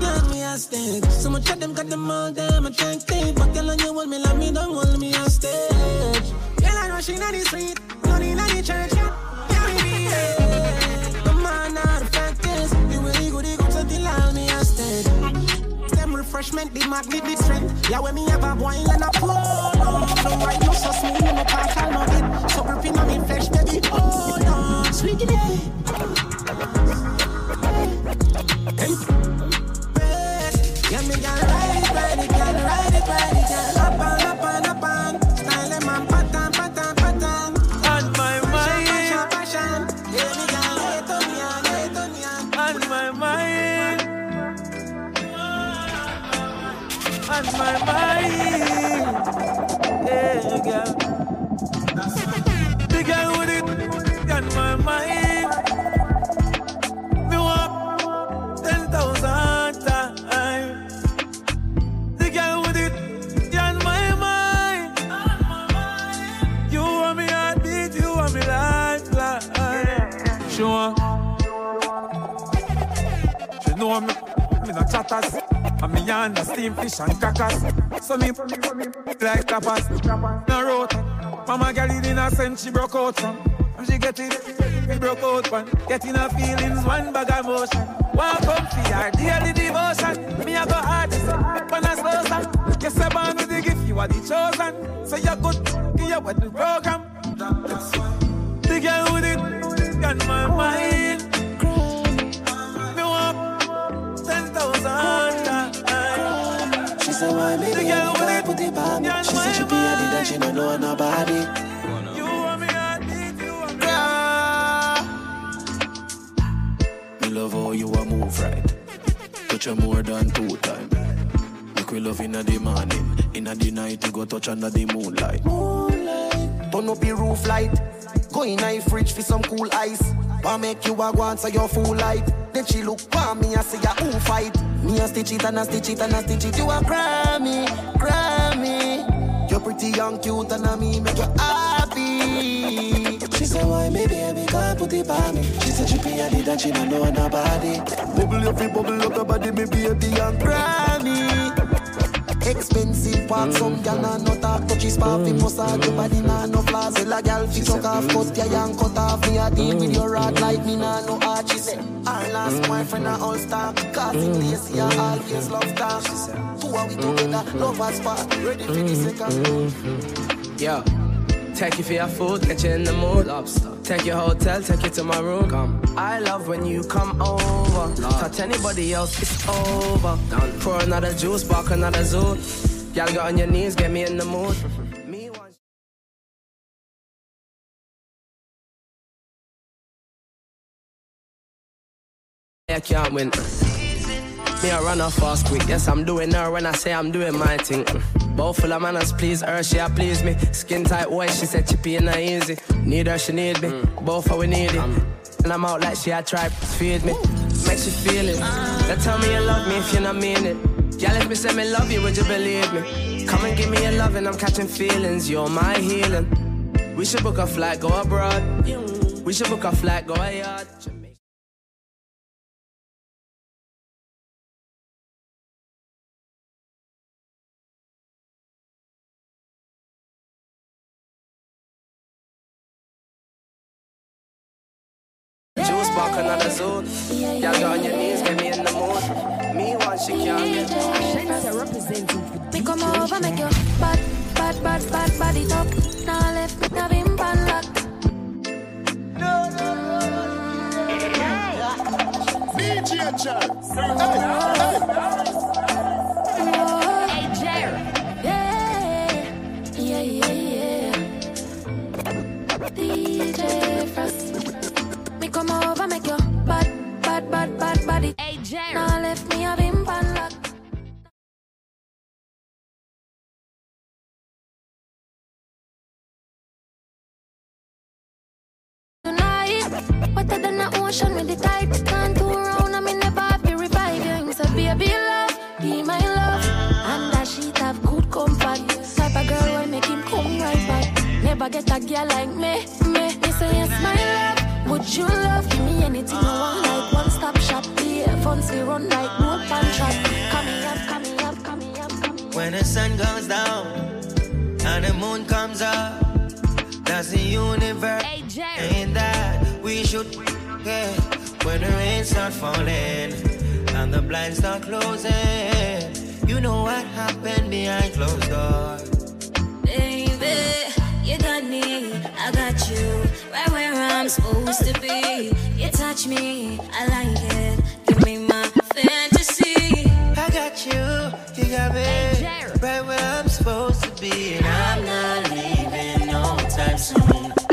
Yeah, me a stand. So much of them got them all damn attractive. But girl, on you hold me, like me, don't hold me on stage. Girl, I she not the street, not in the church. Yeah, me be it. The man not refreshment, the magnet, the strength. Yeah, when me have a boil and a pour. No, why you so smooth, no partial, no it. So gripping on me flesh, baby, hold on. Sweet Hey. Yeah, me can ride it, ride it, can ride it, ride it, can on my mind, yeah, girl. The girl with it on my mind. Me want ten thousand times. The girl with it on my mind. You want me heartbeat, you want me lifeline. Sure. She know me, me no chatters. And me on the steam fish and cacas. So me me, me, me like tapas. No road. Mama girl it in a sense she broke out from. And she get it. We broke out one. Getting her feelings one bag of motion. Welcome to for daily devotion. Me I go hard. When I slow down. You say born with the gift. You are the chosen. So you're good. You with the program. That's why. The girl with it. Got my mind. Me want 10,000 say why me The girl with it Put it by me. She said she be a leader She don't know nobody. You want me I need you Me love how you a move right. Touch her more than two times. Make we love inna the morning. Inna the night You go touch under the moonlight. Moonlight. Turn up your roof light. Go in the fridge for some cool ice. Want make you a go answer your full light? Then she look for me and say, "Yeah, who fight?" Me a stitch it and a stitch it and a stitch it. You a Grammy, Grammy. You're pretty and cute and a me make you happy. She said, why me baby can't put it by me? She said she be a did and she don't know nobody. Bubble your feet, bubble up your body, me baby and Grammy. Expensive part, some mm. gal nah no talk Touchy spark, fi massage your body nah no flaws. Tell a gal fi chuck off, cut your yang cut off. Me a deal with your rod mm. like me nah no heart. She said, our last mm. boyfriend a all star. Cause it lazy, I always love talk She said, two are we together, love us spark Ready for the second. Yo, take you for your food, get you in the mood. Lobster. Take your hotel, take you to my room. Come. I love when you come over. Touch anybody else, it's over. Down. Pour another juice, bark another zoo. Y'all get on your knees, get me in the mood. I can't win. Me a run off fast quick. Yes, I'm doing her when I say I'm doing my thing. Mm. Both full of manners, please her, she a please me. Skin tight white, she said chippy and easy. Need her, she need me. Mm. Both how we need it. Um. And I'm out like she a try to feed me. Makes you feel it. Now tell me you love me if you not mean it. Girl, if me say me love you, would you believe me? Come and give me a love and I'm catching feelings. You're my healing. We should book a flight, go abroad. We should book a flight, go a yacht. Juice bar, another zone. Y'all go on your knees, get me in the mood. Me one she can't get. Shensa representing Me come over, make your bad, bad, bad, bad body top. Now left me have him pan lock. DJ Charles. Hey, Jerry. Yeah, yeah, yeah, yeah. DJ Frost. Make your bad, bad, bad, bad body. Hey, Jerry. Now left me have him pan lock. Tonight, wetter than the ocean with the tide. Can't turn around, I'm in the bar to revive you. Him say, baby love, be my love. And that sheet have good comfort. Type of girl will make him come right back. Never get a girl like me, me. Me say yes, my love. Would you love? Give me anything you want, like one stop shop. Yeah, fancy run like no pan trap. Come up, come up, come up, come up. When the sun goes down and the moon comes up, that's the universe. Ain't that we should yeah. When the rain start falling and the blinds start closing, you know what happened behind closed doors. Baby, you got me, I got you, right where I'm supposed to be. You touch me, I like it. Give me my fantasy. I got you, you got me, right where I'm supposed to be, and I'm not leaving no time soon.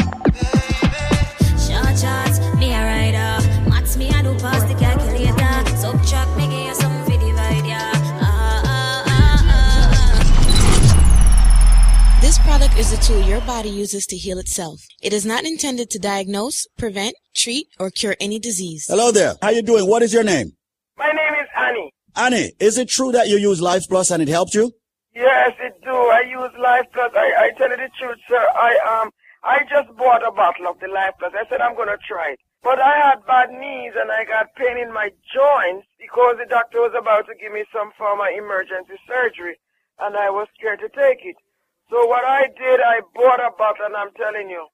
Product is a tool your body uses to heal itself. It is not intended to diagnose, prevent, treat, or cure any disease. Hello there. How you doing? What is your name? My name is Annie. Annie, is it true that you use Life Plus and it helped you? Yes, it do. I use Life Plus. I, I tell you the truth, sir. I um I just bought a bottle of the Life Plus. I said I'm gonna try it. But I had bad knees and I got pain in my joints because the doctor was about to give me some form of emergency surgery and I was scared to take it. So what I did, I bought a bottle and I'm telling you,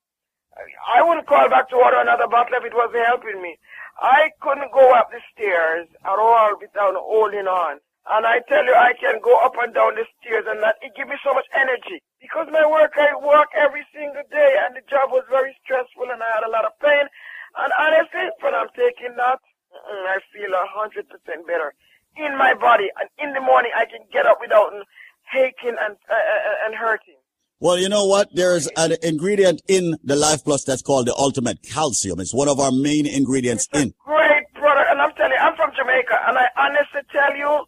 I wouldn't call back to order another bottle if it wasn't helping me. I couldn't go up the stairs at all without holding on. And I tell you, I can go up and down the stairs and that it gives me so much energy. Because my work, I work every single day and the job was very stressful and I had a lot of pain. And honestly, when I'm taking that, I feel a hundred percent better in my body. And in the morning, I can get up without aching and, uh, uh, and hurting. Well, you know what? There's an ingredient in the Life Plus that's called the Ultimate Calcium. It's one of our main ingredients in. Great product. And I'm telling you, I'm from Jamaica. And I honestly tell you,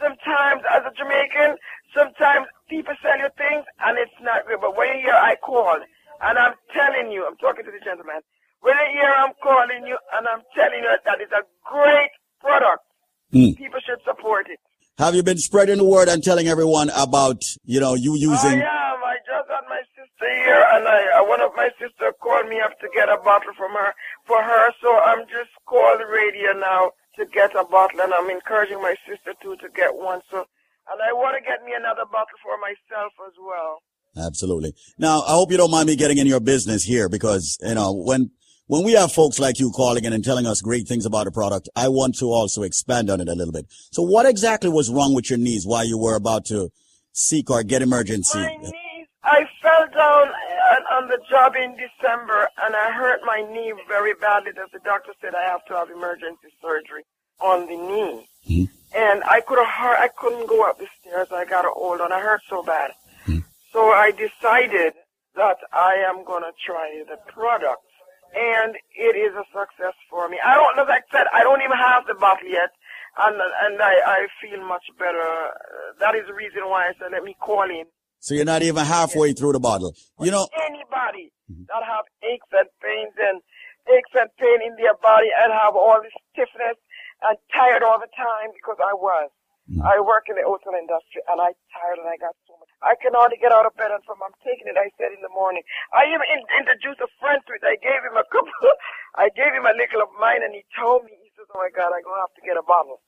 sometimes as a Jamaican, sometimes people sell you things and it's not real. But when you hear I call, and I'm telling you, I'm talking to the gentleman, when you hear I'm calling you and I'm telling you that it's a great product, Mm. people should support it. Have you been spreading the word and telling everyone about, you know, you using? I am. I just had my sister here, and I uh, one of my sister called me up to get a bottle from her for her. So I'm just calling the radio now to get a bottle, and I'm encouraging my sister too to get one. So, and I want to get me another bottle for myself as well. Absolutely. Now, I hope you don't mind me getting in your business here because, you know, when, when we have folks like you calling in and telling us great things about a product, I want to also expand on it a little bit. So what exactly was wrong with your knees while you were about to seek or get emergency? My knees, I fell down uh, on the job in December, and I hurt my knee very badly. That the doctor said I have to have emergency surgery on the knee. And I could have, I couldn't go up the stairs. I got a hold on. I hurt so bad. So I decided that I am gonna try the product, and it is a success for me. I don't, as I said, I don't even have the bottle yet, and and I I feel much better. That is the reason why I said let me call in. So you're not even halfway through the bottle. You know, Anybody mm-hmm. that have aches and pains and aches and pain in their body and have all this stiffness and tired all the time because I was. Mm. I work in the hotel industry and I tired and I got so much. I can hardly get out of bed and from I'm taking it. I said in the morning. I even in, introduced a friend to it. I gave him a couple. I gave him a little of mine and he told me. He says, "Oh my God, I'm gonna have to get a bottle."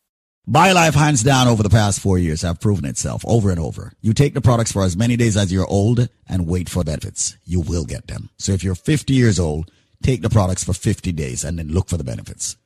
My life, hands down, over the past four years, have proven itself over and over. You take the products for as many days as you're old and wait for benefits. You will get them. So if you're 50 years old, take the products for 50 days and then look for the benefits.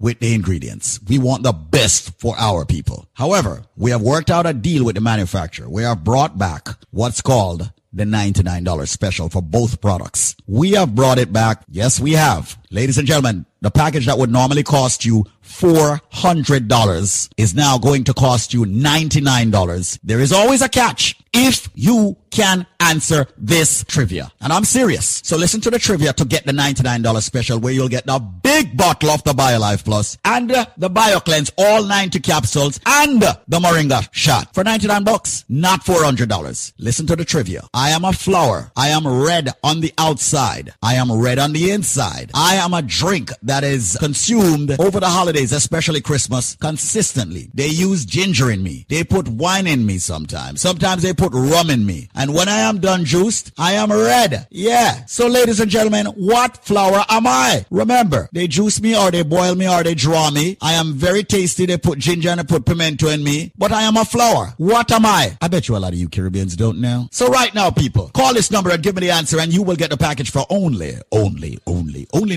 with the ingredients. We want the best for our people. However, we have worked out a deal with the manufacturer. We have brought back what's called the $99 special for both products. We have brought it back. Yes, we have. Ladies and gentlemen, the package that would normally cost you $400 is now going to cost you $99. There is always a catch if you can answer this trivia. And I'm serious. So listen to the trivia to get the $99 special where you'll get the big bottle of the BioLife Plus and uh, the BioCleanse, all 90 capsules and uh, the Moringa shot for 99 bucks, not $400. Listen to the trivia. I am a flower. I am red on the outside. I am red on the inside. I am a drink that is consumed over the holidays, especially Christmas, consistently. They use ginger in me. They put wine in me sometimes. Sometimes they put rum in me. And when I am done juiced, I am red. Yeah. So ladies and gentlemen, what flower am I? Remember, they juice me or they boil me or they draw me. I am very tasty. They put ginger and they put pimento in me. But I am a flower. What am I? I bet you a lot of you Caribbeans don't know. So right now, people, call this number and give me the answer and you will get the package for only, only, only, only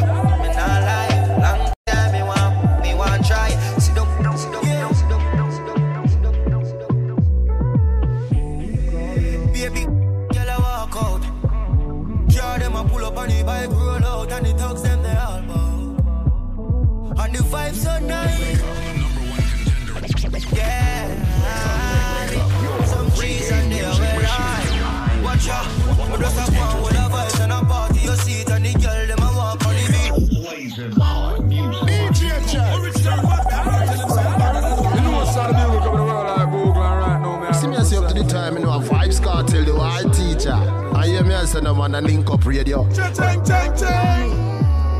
Hear me as a man and link up radio. Chang, chang, chang, chang.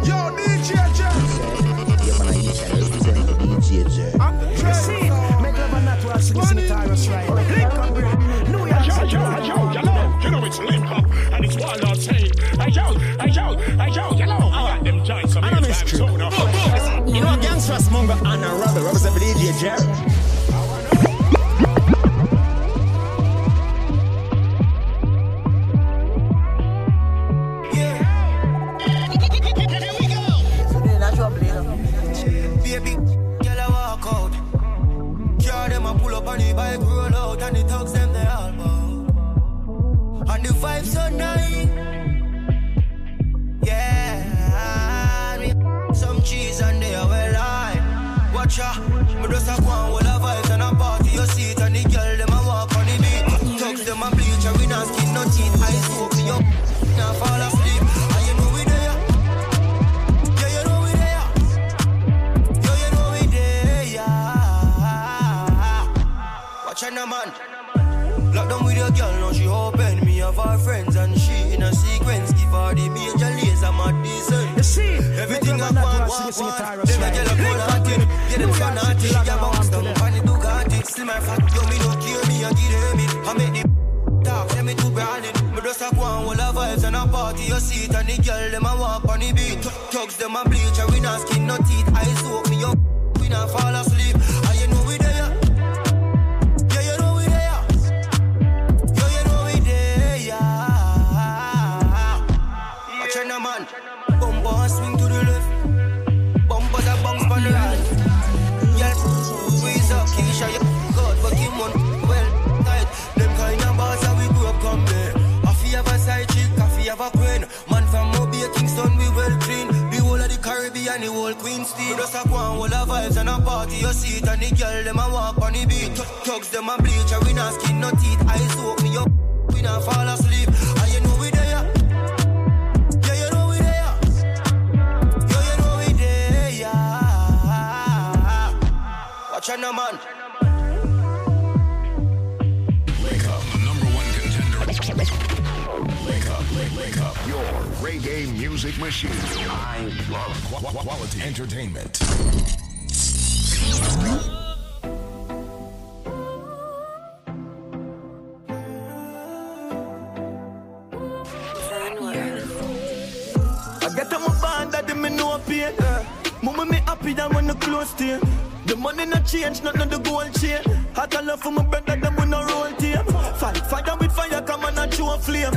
Yo, DJ Yeah, man, I initially represent the DJ J. You see, make love and not watch this in the Tyrus right. Link up, New York Yo, City. yo, yo, you know, you know it's link up and it's wild outside. Hey yo, hey yo, hey yo, you know, I got them joints on And I'm the his so now. You know, gangsters mongo and a rubber represent the DJ Jerry. Man. Lock down with your girl, now she open me of her friends and she in a sequence. Give her the major laser, my decent. You see, Everything I want, want, this in the want. A right. girl a pull her. Get them so naughty, she a bounce down on the Bugatti. Slim her fat, yo, me no care, me a give them it. I make the talk, them me too brawling. Me just a go on with the vibes and a party. You see it and the girl, them a walk on the beat. Thugs, them a bleach and we not skin no teeth. Eyes party. You see it and the girl, them a walk on the beat. Thugs, them a bleach, and we not skin no teeth. Eyes soak me up, we not fall asleep. And you know we there. Yeah, you know we there. Yeah, you know we there, yeah. Watch out now, man. Wake up, number one contender. Wake up, wake, wake up. Your reggae music machine. I love qu- qu- quality entertainment. The. The money not change, not, nothing the gold chain. Hot love for my brother, them we no roll team. Fight, fire with fire, come on and show flame.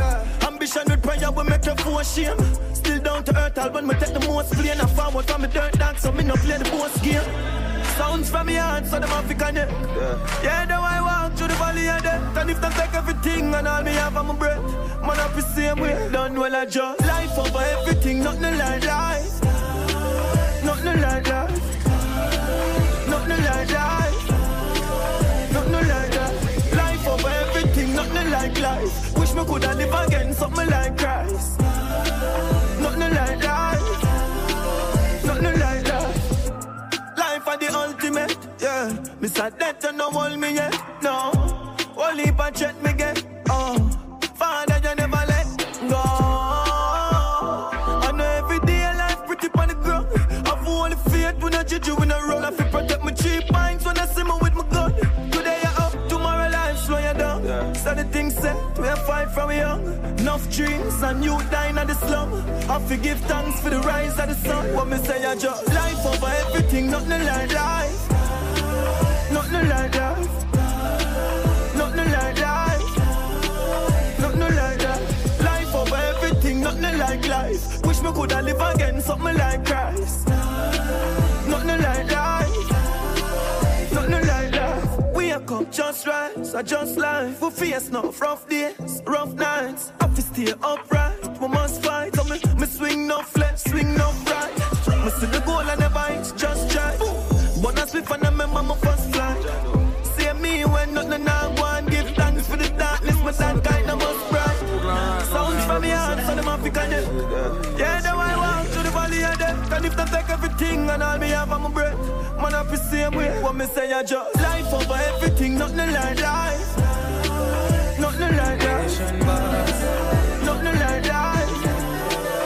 Ambition with prayer, we make you for shame. Still down to earth, all when me take the most plane. I forward from me dirt dance, so me no play the boss game. Sounds from me heart, so them have to connect. Yeah, now I walk through the valley of death. And if they take everything and all me have on my breath, man, up the same way. Done well, I just life over everything, nothing like life. Nothing like life. Nothing like life. Nothing like that. Life over everything, nothing like life. Wish me coulda live again, something like Christ. Nothing like life. Ultimate, yeah. Me sad that you no hold me yet, no. Only if check me get, oh. We fight from young. Enough dreams and you dying at the slum. I forgive thanks for the rise of the sun. What me say, I just life over everything, nothing like life. Nothing like life. Nothing like life. Nothing like that. Life over everything, nothing like life. Wish me coulda live again, something like Christ. Nothing like life. Just rise, I just life. We face no rough days, rough nights. I feel stay upright, we must fight. So me, me swing no left, swing no right. Me see the goal and never hit, just try. Born I swift and I remember my first flight. Save me when nothing I want, give thanks for the darkness, my that kind I must bright. Sounds from your hands, so them African everything and all me have on my breath. Man, up the same way. What me say, I just life over everything, nothing like life. Nothing like that. Nothing like